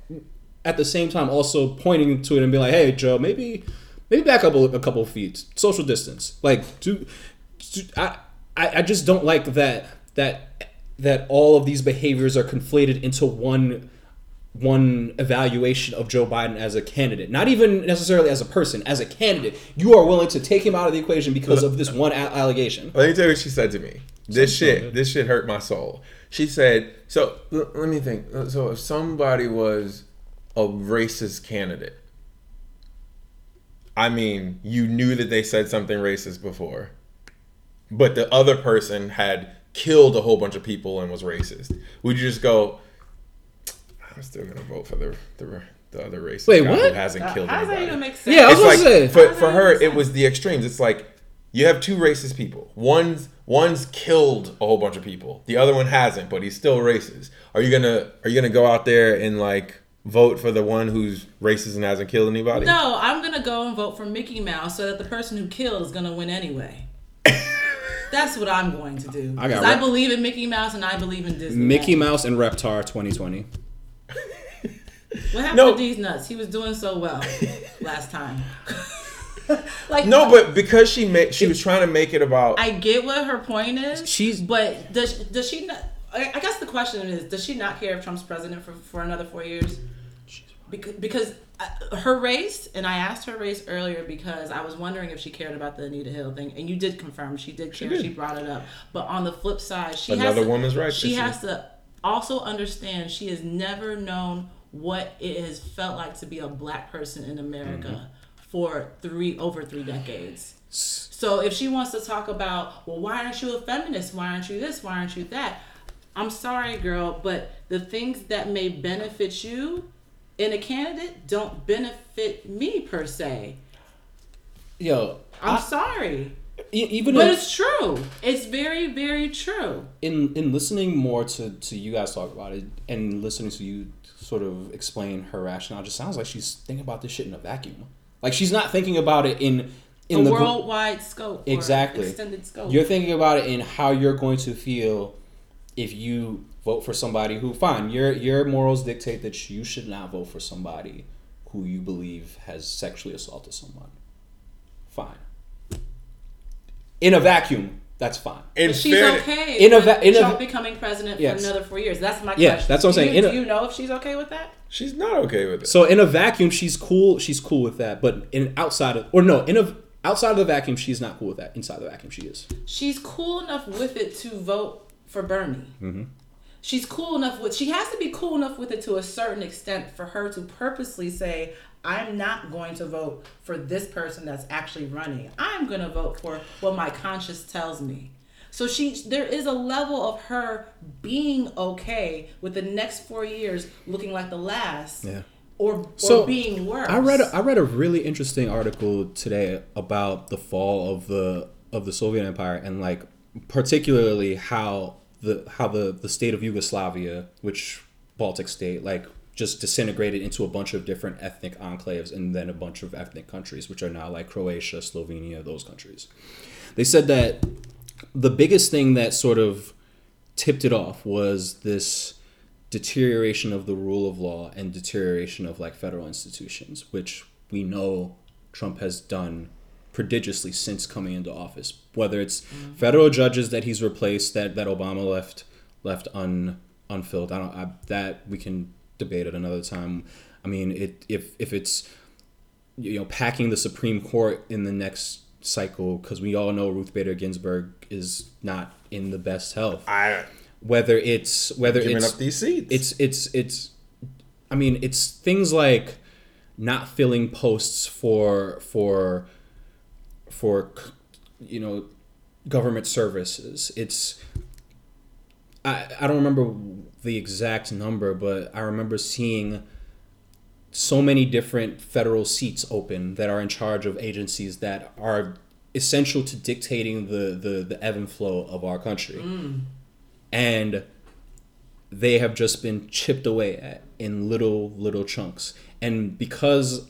at the same time, also pointing to it and be like, hey, Joe, maybe maybe back up a, a couple feet, social distance. Like, do, do I, I I just don't like that that that all of these behaviors are conflated into one one evaluation of Joe Biden as a candidate. Not even necessarily as a person, as a candidate. You are willing to take him out of the equation because of this one a- allegation. Let me tell you what she said to me. This so shit, good. this shit hurt my soul. She said, "So l- let me think. So if somebody was a racist candidate, I mean, you knew that they said something racist before, but the other person had killed a whole bunch of people and was racist. Would you just go? I'm still gonna vote for the the, the other racist Wait, guy what? who hasn't Uh, killed how that anybody." even make sense Yeah, I was it's gonna like say. for, for her it was the extremes it's like you have two racist people one's one's killed a whole bunch of people the other one hasn't but he's still racist are you gonna are you gonna go out there and like vote for the one who's racist and hasn't killed anybody? No, I'm gonna go and vote for Mickey Mouse so that the person who killed is gonna win anyway. That's what I'm going to do. I got Because I, believe in Mickey Mouse and I believe in Disney. Mickey Mouse and Reptar 2020. What happened No. to these nuts? He was doing so well last time. like No, but because she made, she was trying to make it about. I get what her point is. She's- but does does she not? I I guess the question is, does she not care if Trump's president for, for another four years? Because, because uh, her race, and I asked her race earlier because I was wondering if she cared about the Anita Hill thing, and you did confirm she did care. She, did. brought it up. But on the flip side, she Another has to, woman's rights She issue. has to also understand she has never known what it has felt like to be a black person in America Mm-hmm. for three over three decades. So if she wants to talk about, well, why aren't you a feminist? Why aren't you this? Why aren't you that? I'm sorry, girl, but the things that may benefit you in a candidate don't benefit me per se. Yo, I'm I- sorry. Even But in, it's true. It's very, very true. in in listening more to to you guys talk about it and listening to you sort of explain her rationale, it just sounds like she's thinking about this shit in a vacuum. Like she's not thinking about it in in a the worldwide scope. or Exactly. Extended scope. You're thinking about it in how you're going to feel if you vote for somebody who fine, your your morals dictate that you should not vote for somebody who you believe has sexually assaulted someone. Fine. In a vacuum, that's fine. in But she's fairness- okay in a va- in a Trump va- becoming president Yes. for another four years. That's my Yeah, question. that's what I'm Do saying. You, a- do you know if she's okay with that? she's not okay with it. So in a vacuum, she's cool. She's cool with that. But in outside of or no, in a outside of the vacuum, she's not cool with that. Inside the vacuum, she is. she's cool enough with it to vote for Bernie. Mm-hmm. She's cool enough with. She has to be cool enough with it to a certain extent for her to purposely say, "I'm not going to vote for this person that's actually running. I'm going to vote for what my conscience tells me." So she, there is a level of her being okay with the next four years looking like the last, Yeah. or or So, being worse. I read a, I read a really interesting article today about the fall of the of the Soviet Empire and like particularly how the how the the state of Yugoslavia, which Baltic state, like just disintegrated into a bunch of different ethnic enclaves and then a bunch of ethnic countries, which are now like Croatia, Slovenia, those countries. They said that the biggest thing that sort of tipped it off was this deterioration of the rule of law and deterioration of like federal institutions, which we know Trump has done prodigiously since coming into office. Whether it's mm-hmm. federal judges that he's replaced that that Obama left left un unfilled. I don't I, that we can debate at another time. I mean, it if if it's you know packing the Supreme Court in the next cycle because we all know Ruth Bader Ginsburg is not in the best health. I Whether it's whether giving it's up these seats. it's it's it's i mean it's things like not filling posts for for for you know government services it's i i don't remember the exact number but i remember seeing so many different federal seats open that are in charge of agencies that are essential to dictating the the, the ebb and flow of our country. Mm. And they have just been chipped away at in little little chunks. And because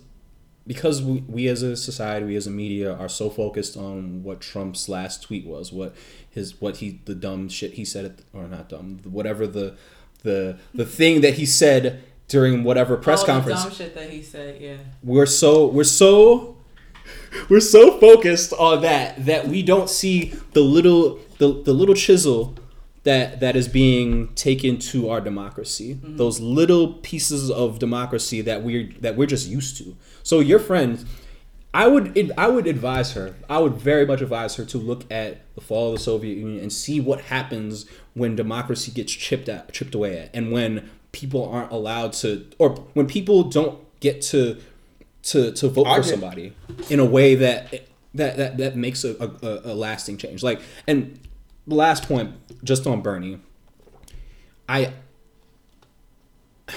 because we, we as a society we as a media are so focused on what trump's last tweet was what his what he the dumb shit he said at, or not dumb whatever the the the thing that he said during whatever press All conference dumb shit that he said. Yeah. we're so we're so we're so focused on that that we don't see the little the, the little chisel that that is being taken to our democracy mm-hmm. those little pieces of democracy that we're that we're just used to so your friend I would I would advise her. I would very much advise her to look at the fall of the Soviet Union and see what happens when democracy gets chipped at, chipped away at, and when people aren't allowed to, or when people don't get to to to vote for somebody in a way that that that, that makes a, a, a lasting change. Like, and last point, just on Bernie, I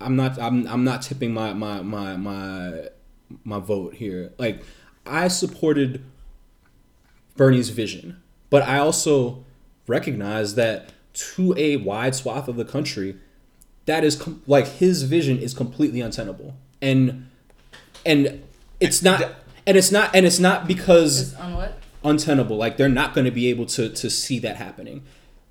I'm not I'm I'm not tipping my my my my my vote here. Like I supported Bernie's vision, but I also recognize that to a wide swath of the country, that is com- like his vision is completely untenable, and and it's not and it's not and it's not because It's untenable. Like they're not going to be able to to see that happening.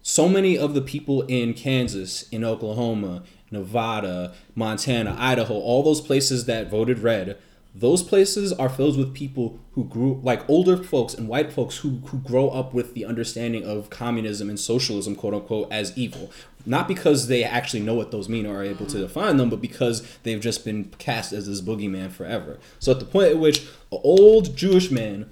So many of the people in Kansas, in Oklahoma, Nevada, Montana, Idaho, all those places that voted red, those places are filled with people who grew like older folks and white folks who who grow up with the understanding of communism and socialism, quote unquote, as evil. Not because they actually know what those mean or are able to define them, but because they've just been cast as this boogeyman forever. So at the point at which an old Jewish man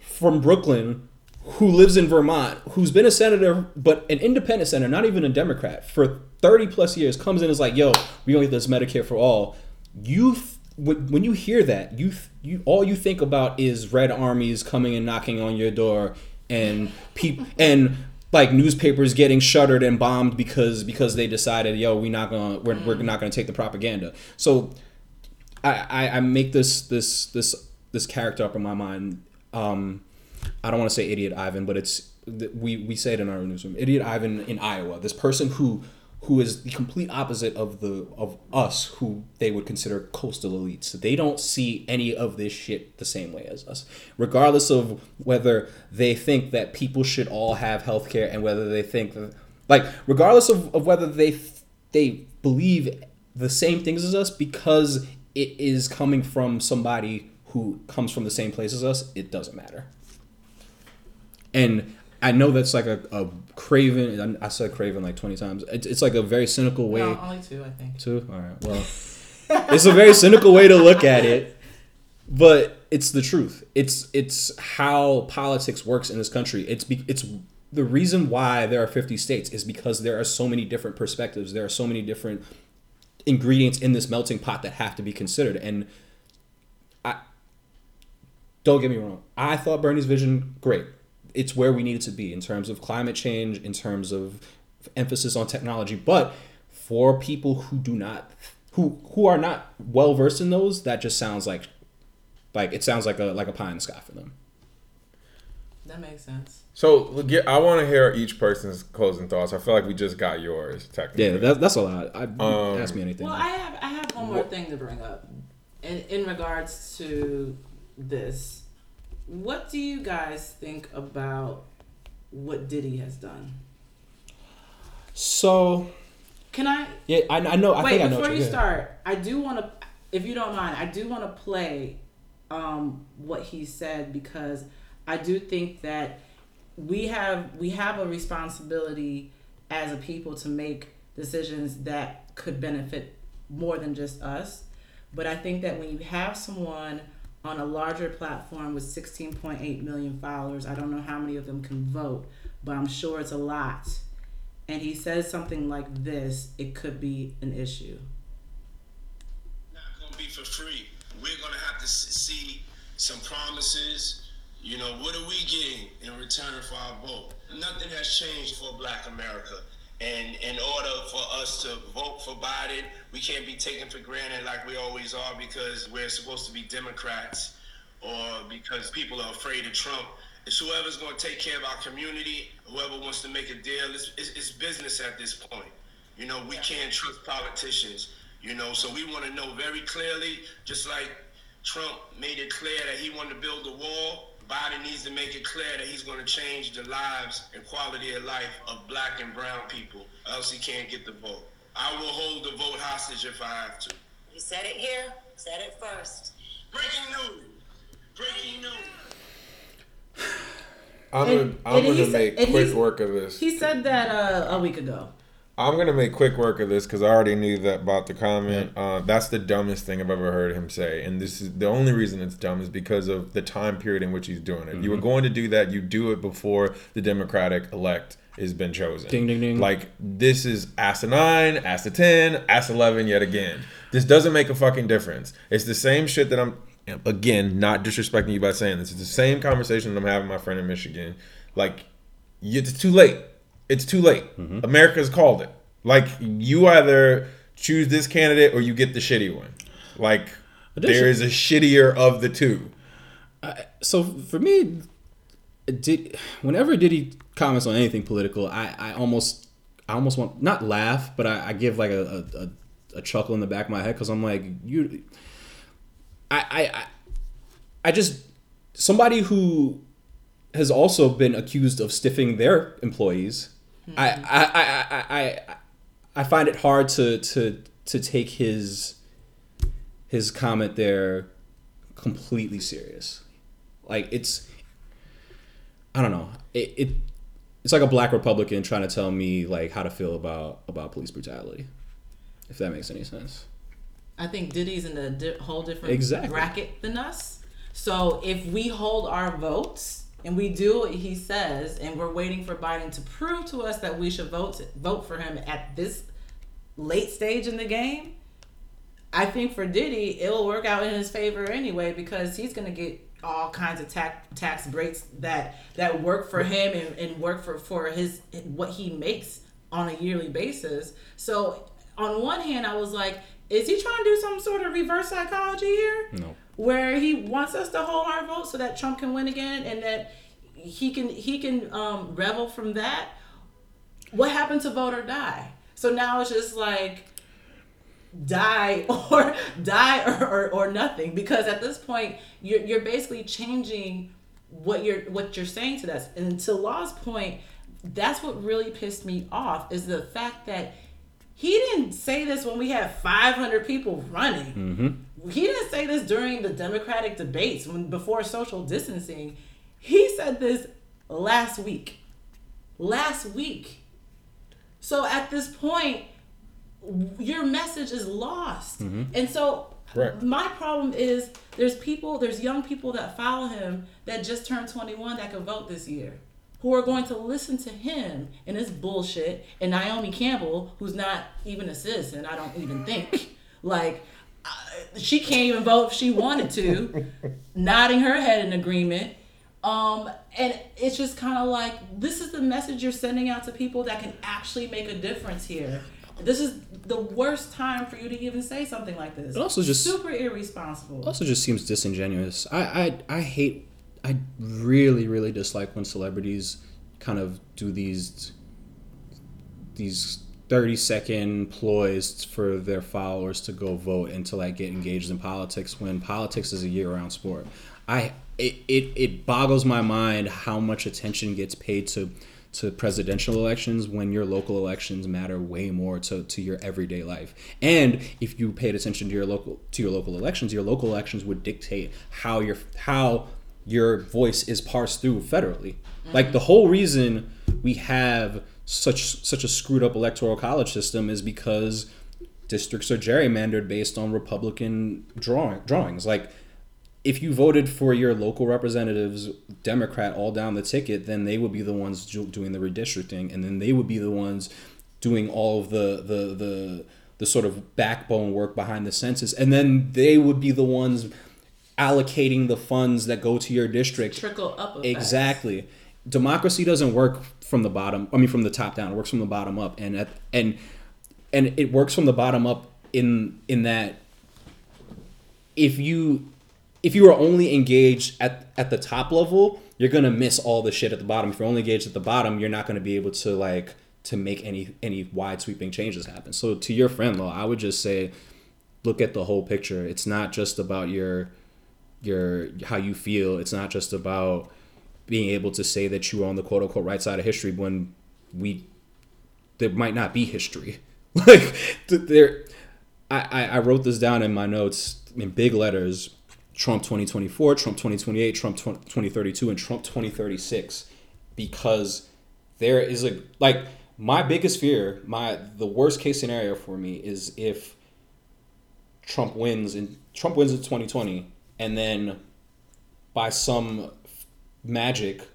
from Brooklyn who lives in Vermont, who's been a senator, but an independent senator, not even a Democrat, for 30 plus years, comes in and is like, yo, we're gonna get this Medicare for all. You, when when you hear that, you, th- you, all you think about is red armies coming and knocking on your door and peop- and like newspapers getting shuttered and bombed because because they decided, yo, we not gonna, we're, we're not gonna take the propaganda. So I, I, I make this this this this character up in my mind. Um, I don't want to say idiot Ivan, but it's th- we we say it in our newsroom. Idiot Ivan in Iowa. This person who who is the complete opposite of the of us who they would consider coastal elites. They don't see any of this shit the same way as us. Regardless of whether they think that people should all have health care and whether they think that like regardless of, of whether they they believe the same things as us because it is coming from somebody who comes from the same place as us, it doesn't matter. And I know that's like a, a craven. I said craven like twenty times. It's, it's like a very cynical way. No, only two, I think. Two. All right. Well, it's a very cynical way to look at it, but it's the truth. It's it's how politics works in this country. It's be, it's the reason why there are fifty states is because there are so many different perspectives. There are so many different ingredients in this melting pot that have to be considered. And I don't get me wrong. I thought Bernie's vision great. It's where we needed to be in terms of climate change, in terms of emphasis on technology. But for people who do not, who who are not well versed in those, that just sounds like, like it sounds like a like a pie in the sky for them. That makes sense. So look, I want to hear each person's closing thoughts. I feel like we just got yours technically. Yeah, that, that's a lot. I, Um, ask me anything. Well, I have I have one more thing to bring up, in in regards to this. What do you guys think about what Diddy has done? so Can I yeah, I, I know. I wait think I know. before you start? I do want to, if you don't mind, I do want to play um, what he said because I do think that we have we have a responsibility as a people to make decisions that could benefit more than just us. But I think that when you have someone on a larger platform with 16.8 million followers, I don't know how many of them can vote, but I'm sure it's a lot. And he says something like this, it could be an issue. not going to be for free. We're going to have to see some promises. You know, what are we getting in return for our vote? Nothing has changed for Black America. And in order for us to vote for Biden, we can't be taken for granted like we always are because we're supposed to be Democrats or because people are afraid of Trump. It's whoever's going to take care of our community, whoever wants to make a deal. It's, it's, it's business at this point. You know, we can't trust politicians. You know, so we want to know very clearly, just like Trump made it clear that he wanted to build a wall. Biden needs to make it clear that he's going to change the lives and quality of life of black and brown people, else he can't get the vote. I will hold the vote hostage if I have to. You said it here, said it first. Breaking news. Breaking news. I'm And- gonna, I'm gonna make quick he's- work of this. He said that uh, a week ago. I'm gonna make quick work of this because I already knew that about the comment. Uh, that's the dumbest thing I've ever heard him say, and this is the only reason it's dumb is because of the time period in which he's doing it. You were going to do that, you do it before the Democratic elect has been chosen. Ding, ding, ding. Like this is asinine, ass to ten, ass eleven yet again. This doesn't make a fucking difference. It's the same shit that I'm again not disrespecting you by saying this. It's the same conversation that I'm having my friend in Michigan. Like it's too late. It's too late. Mm-hmm. America's called it. Like you either choose this candidate or you get the shitty one. Like there is a shittier of the two. so for me, did whenever Diddy comments on anything political, I, I almost I almost want not laugh, but I, I give like a, a, a, a chuckle in the back of my head because I'm like you. I, I I I just somebody who has also been accused of stiffing their employees. I, I, I, I, I I find it hard to to to take his his comment there completely serious. Like it's I don't know. It, it it's like a black Republican trying to tell me like how to feel about about police brutality. If that makes any sense. I think Diddy's in a di- whole different Exactly. bracket than us. So if we hold our votes and we do what he says, and we're waiting for Biden to prove to us that we should vote vote for him at this late stage in the game, I think for Diddy it'll work out in his favor anyway because he's gonna get all kinds of tax tax breaks that that work for him and, and work for for his what he makes on a yearly basis. So on one hand, I was like, is he trying to do some sort of reverse psychology here? No. Where he wants us to hold our vote so that Trump can win again and that he can he can um, revel from that. What happened to vote or die? So now it's just like die or die or, or, or nothing because at this point you're, you're basically changing what you're what you're saying to us and to law's point that's what really pissed me off is the fact that he didn't say this when we had 500 people running he didn't say this during the democratic debates when before social distancing he said this last week last week so at this point your message is lost. Mm-hmm. And so my problem is there's people, there's young people that follow him that just turned 21 that could vote this year. Who are going to listen to him and his bullshit and Naomi Campbell, who's not even a citizen, I don't even think. Like, she can't even vote if she wanted to, nodding her head in agreement. Um, and it's just kind of like this is the message you're sending out to people that can actually make a difference here. This is the worst time for you to even say something like this. It also just- super irresponsible. also just seems disingenuous. I, I I hate I really really dislike when celebrities kind of do these these 30 second ploys for their followers to go vote and to like get engaged in politics when politics is a year round sport. I it, it, it boggles my mind how much attention gets paid to to presidential elections when your local elections matter way more to, to your everyday life. And if you paid attention to your local to your local elections, your local elections would dictate how your how your voice is parsed through federally. Like the whole reason we have such such a screwed up electoral college system is because districts are gerrymandered based on Republican drawing drawings. Like if you voted for your local representatives democrat all down the ticket then they would be the ones doing the redistricting and then they would be the ones doing all of the the the the sort of backbone work behind the census and then they would be the ones allocating the funds that go to your district Trickle up. Effect. Exactly. Democracy doesn't work from the bottom. I mean, from the top down. It works from the bottom up, and at, and and it works from the bottom up in in that if you if you are only engaged at at the top level, you're gonna miss all the shit at the bottom. If you're only engaged at the bottom, you're not gonna be able to like to make any any wide sweeping changes happen. So to your friend, though, I would just say, look at the whole picture. It's not just about your your how you feel. It's not just about being able to say that you are on the quote unquote right side of history when we there might not be history. Like there, I, I wrote this down in my notes in big letters. Trump 2024, Trump 2028, Trump 20, 2032, and Trump 2036, because there is a like my biggest fear, my the worst case scenario for me is if Trump wins and Trump wins in 2020 and then by some magic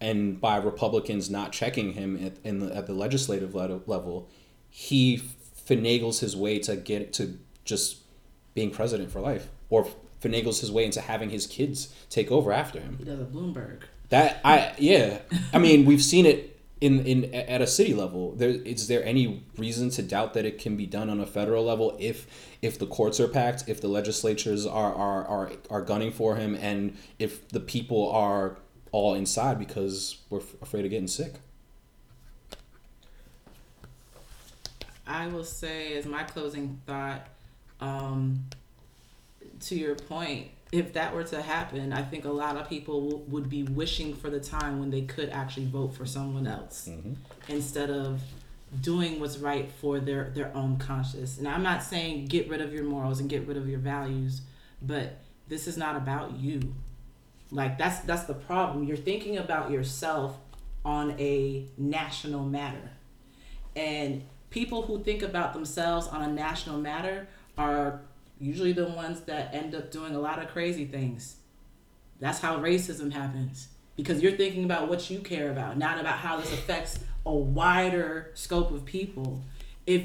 and by Republicans not checking him at, in the, at the legislative level, he finagles his way to get to just being president for life or finagles his way into having his kids take over after him. He does a Bloomberg. That I yeah. I mean, we've seen it in in at a city level. There is there any reason to doubt that it can be done on a federal level if if the courts are packed, if the legislatures are are are, are gunning for him, and if the people are all inside because we're f- afraid of getting sick. I will say as my closing thought, um, to your point, if that were to happen, I think a lot of people w- would be wishing for the time when they could actually vote for someone else mm-hmm. instead of doing what's right for their their own conscience. And I'm not saying get rid of your morals and get rid of your values, but this is not about you. Like that's that's the problem. You're thinking about yourself on a national matter. And people who think about themselves on a national matter are usually the ones that end up doing a lot of crazy things. That's how racism happens. Because you're thinking about what you care about, not about how this affects a wider scope of people. If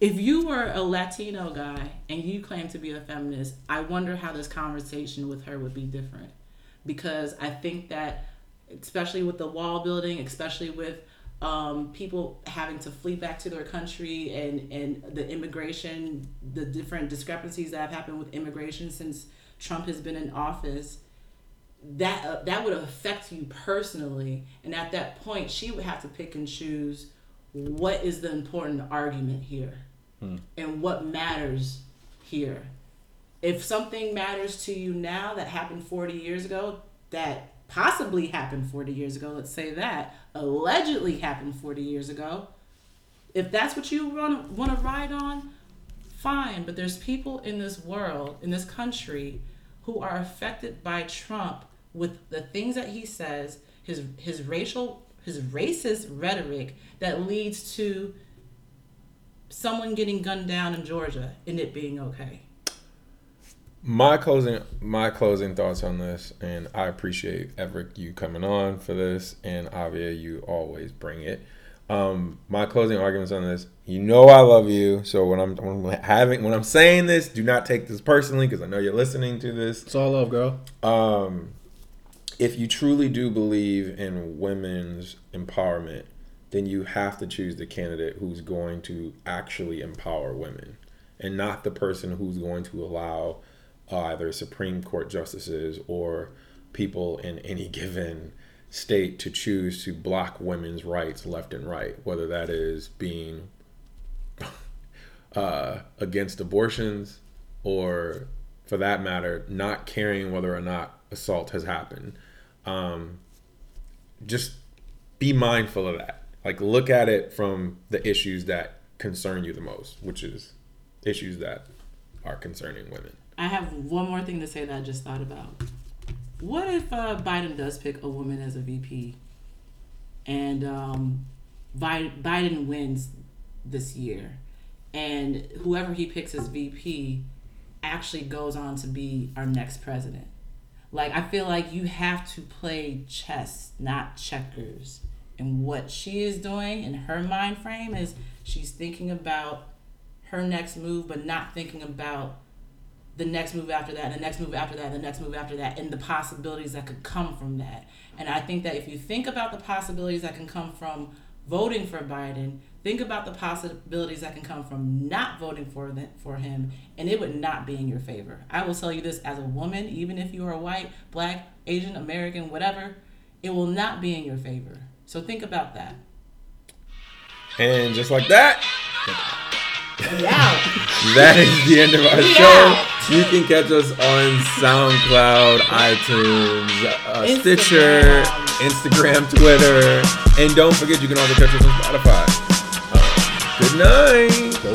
if you were a Latino guy and you claim to be a feminist, I wonder how this conversation with her would be different. Because I think that, especially with the wall building, especially with um, people having to flee back to their country and, and the immigration, the different discrepancies that have happened with immigration since Trump has been in office, that uh, that would affect you personally. And at that point, she would have to pick and choose what is the important argument here and what matters here. If something matters to you now that happened 40 years ago, that possibly happened 40 years ago, let's say that, allegedly happened 40 years ago, if that's what you want want to ride on, fine. But there's people in this world, in this country, who are affected by Trump with the things that he says, his his racial, his racist rhetoric that leads to someone getting gunned down in Georgia and it being okay. My closing my closing thoughts on this and i appreciate Everett you coming on for this and avia you always bring it um my closing arguments on this you know i love you so when i'm, when I'm having when i'm saying this do not take this personally because i know you're listening to this It's all love, girl. um, if you truly do believe in women's empowerment, then you have to choose the candidate who's going to actually empower women and not the person who's going to allow either Supreme Court justices or people in any given state to choose to block women's rights left and right, whether that is being uh, against abortions or, for that matter, not caring whether or not assault has happened. Um, just be mindful of that. Like, look at it from the issues that concern you the most, which is issues that are concerning women. I have one more thing to say that I just thought about. What if uh, Biden does pick a woman as a VP, and um, Bi- Biden wins this year, and whoever he picks as VP actually goes on to be our next president? Like I feel like you have to play chess, not checkers. And what she is doing in her mind frame is she's thinking about her next move, but not thinking about the next move after that, and the next move after that, and the next move after that, and the possibilities that could come from that. And I think that if you think about the possibilities that can come from voting for Biden, think about the possibilities that can come from not voting for the, for him, and it would not be in your favor. I will tell you this as a woman, even if you are white, black, Asian, American, whatever, it will not be in your favor. So think about that. And just like that. That is the end of our We show. out. You can catch us on SoundCloud, iTunes, uh, Instagram. Stitcher, Instagram, Twitter, and don't forget you can also catch us on Spotify. Uh, good night. Go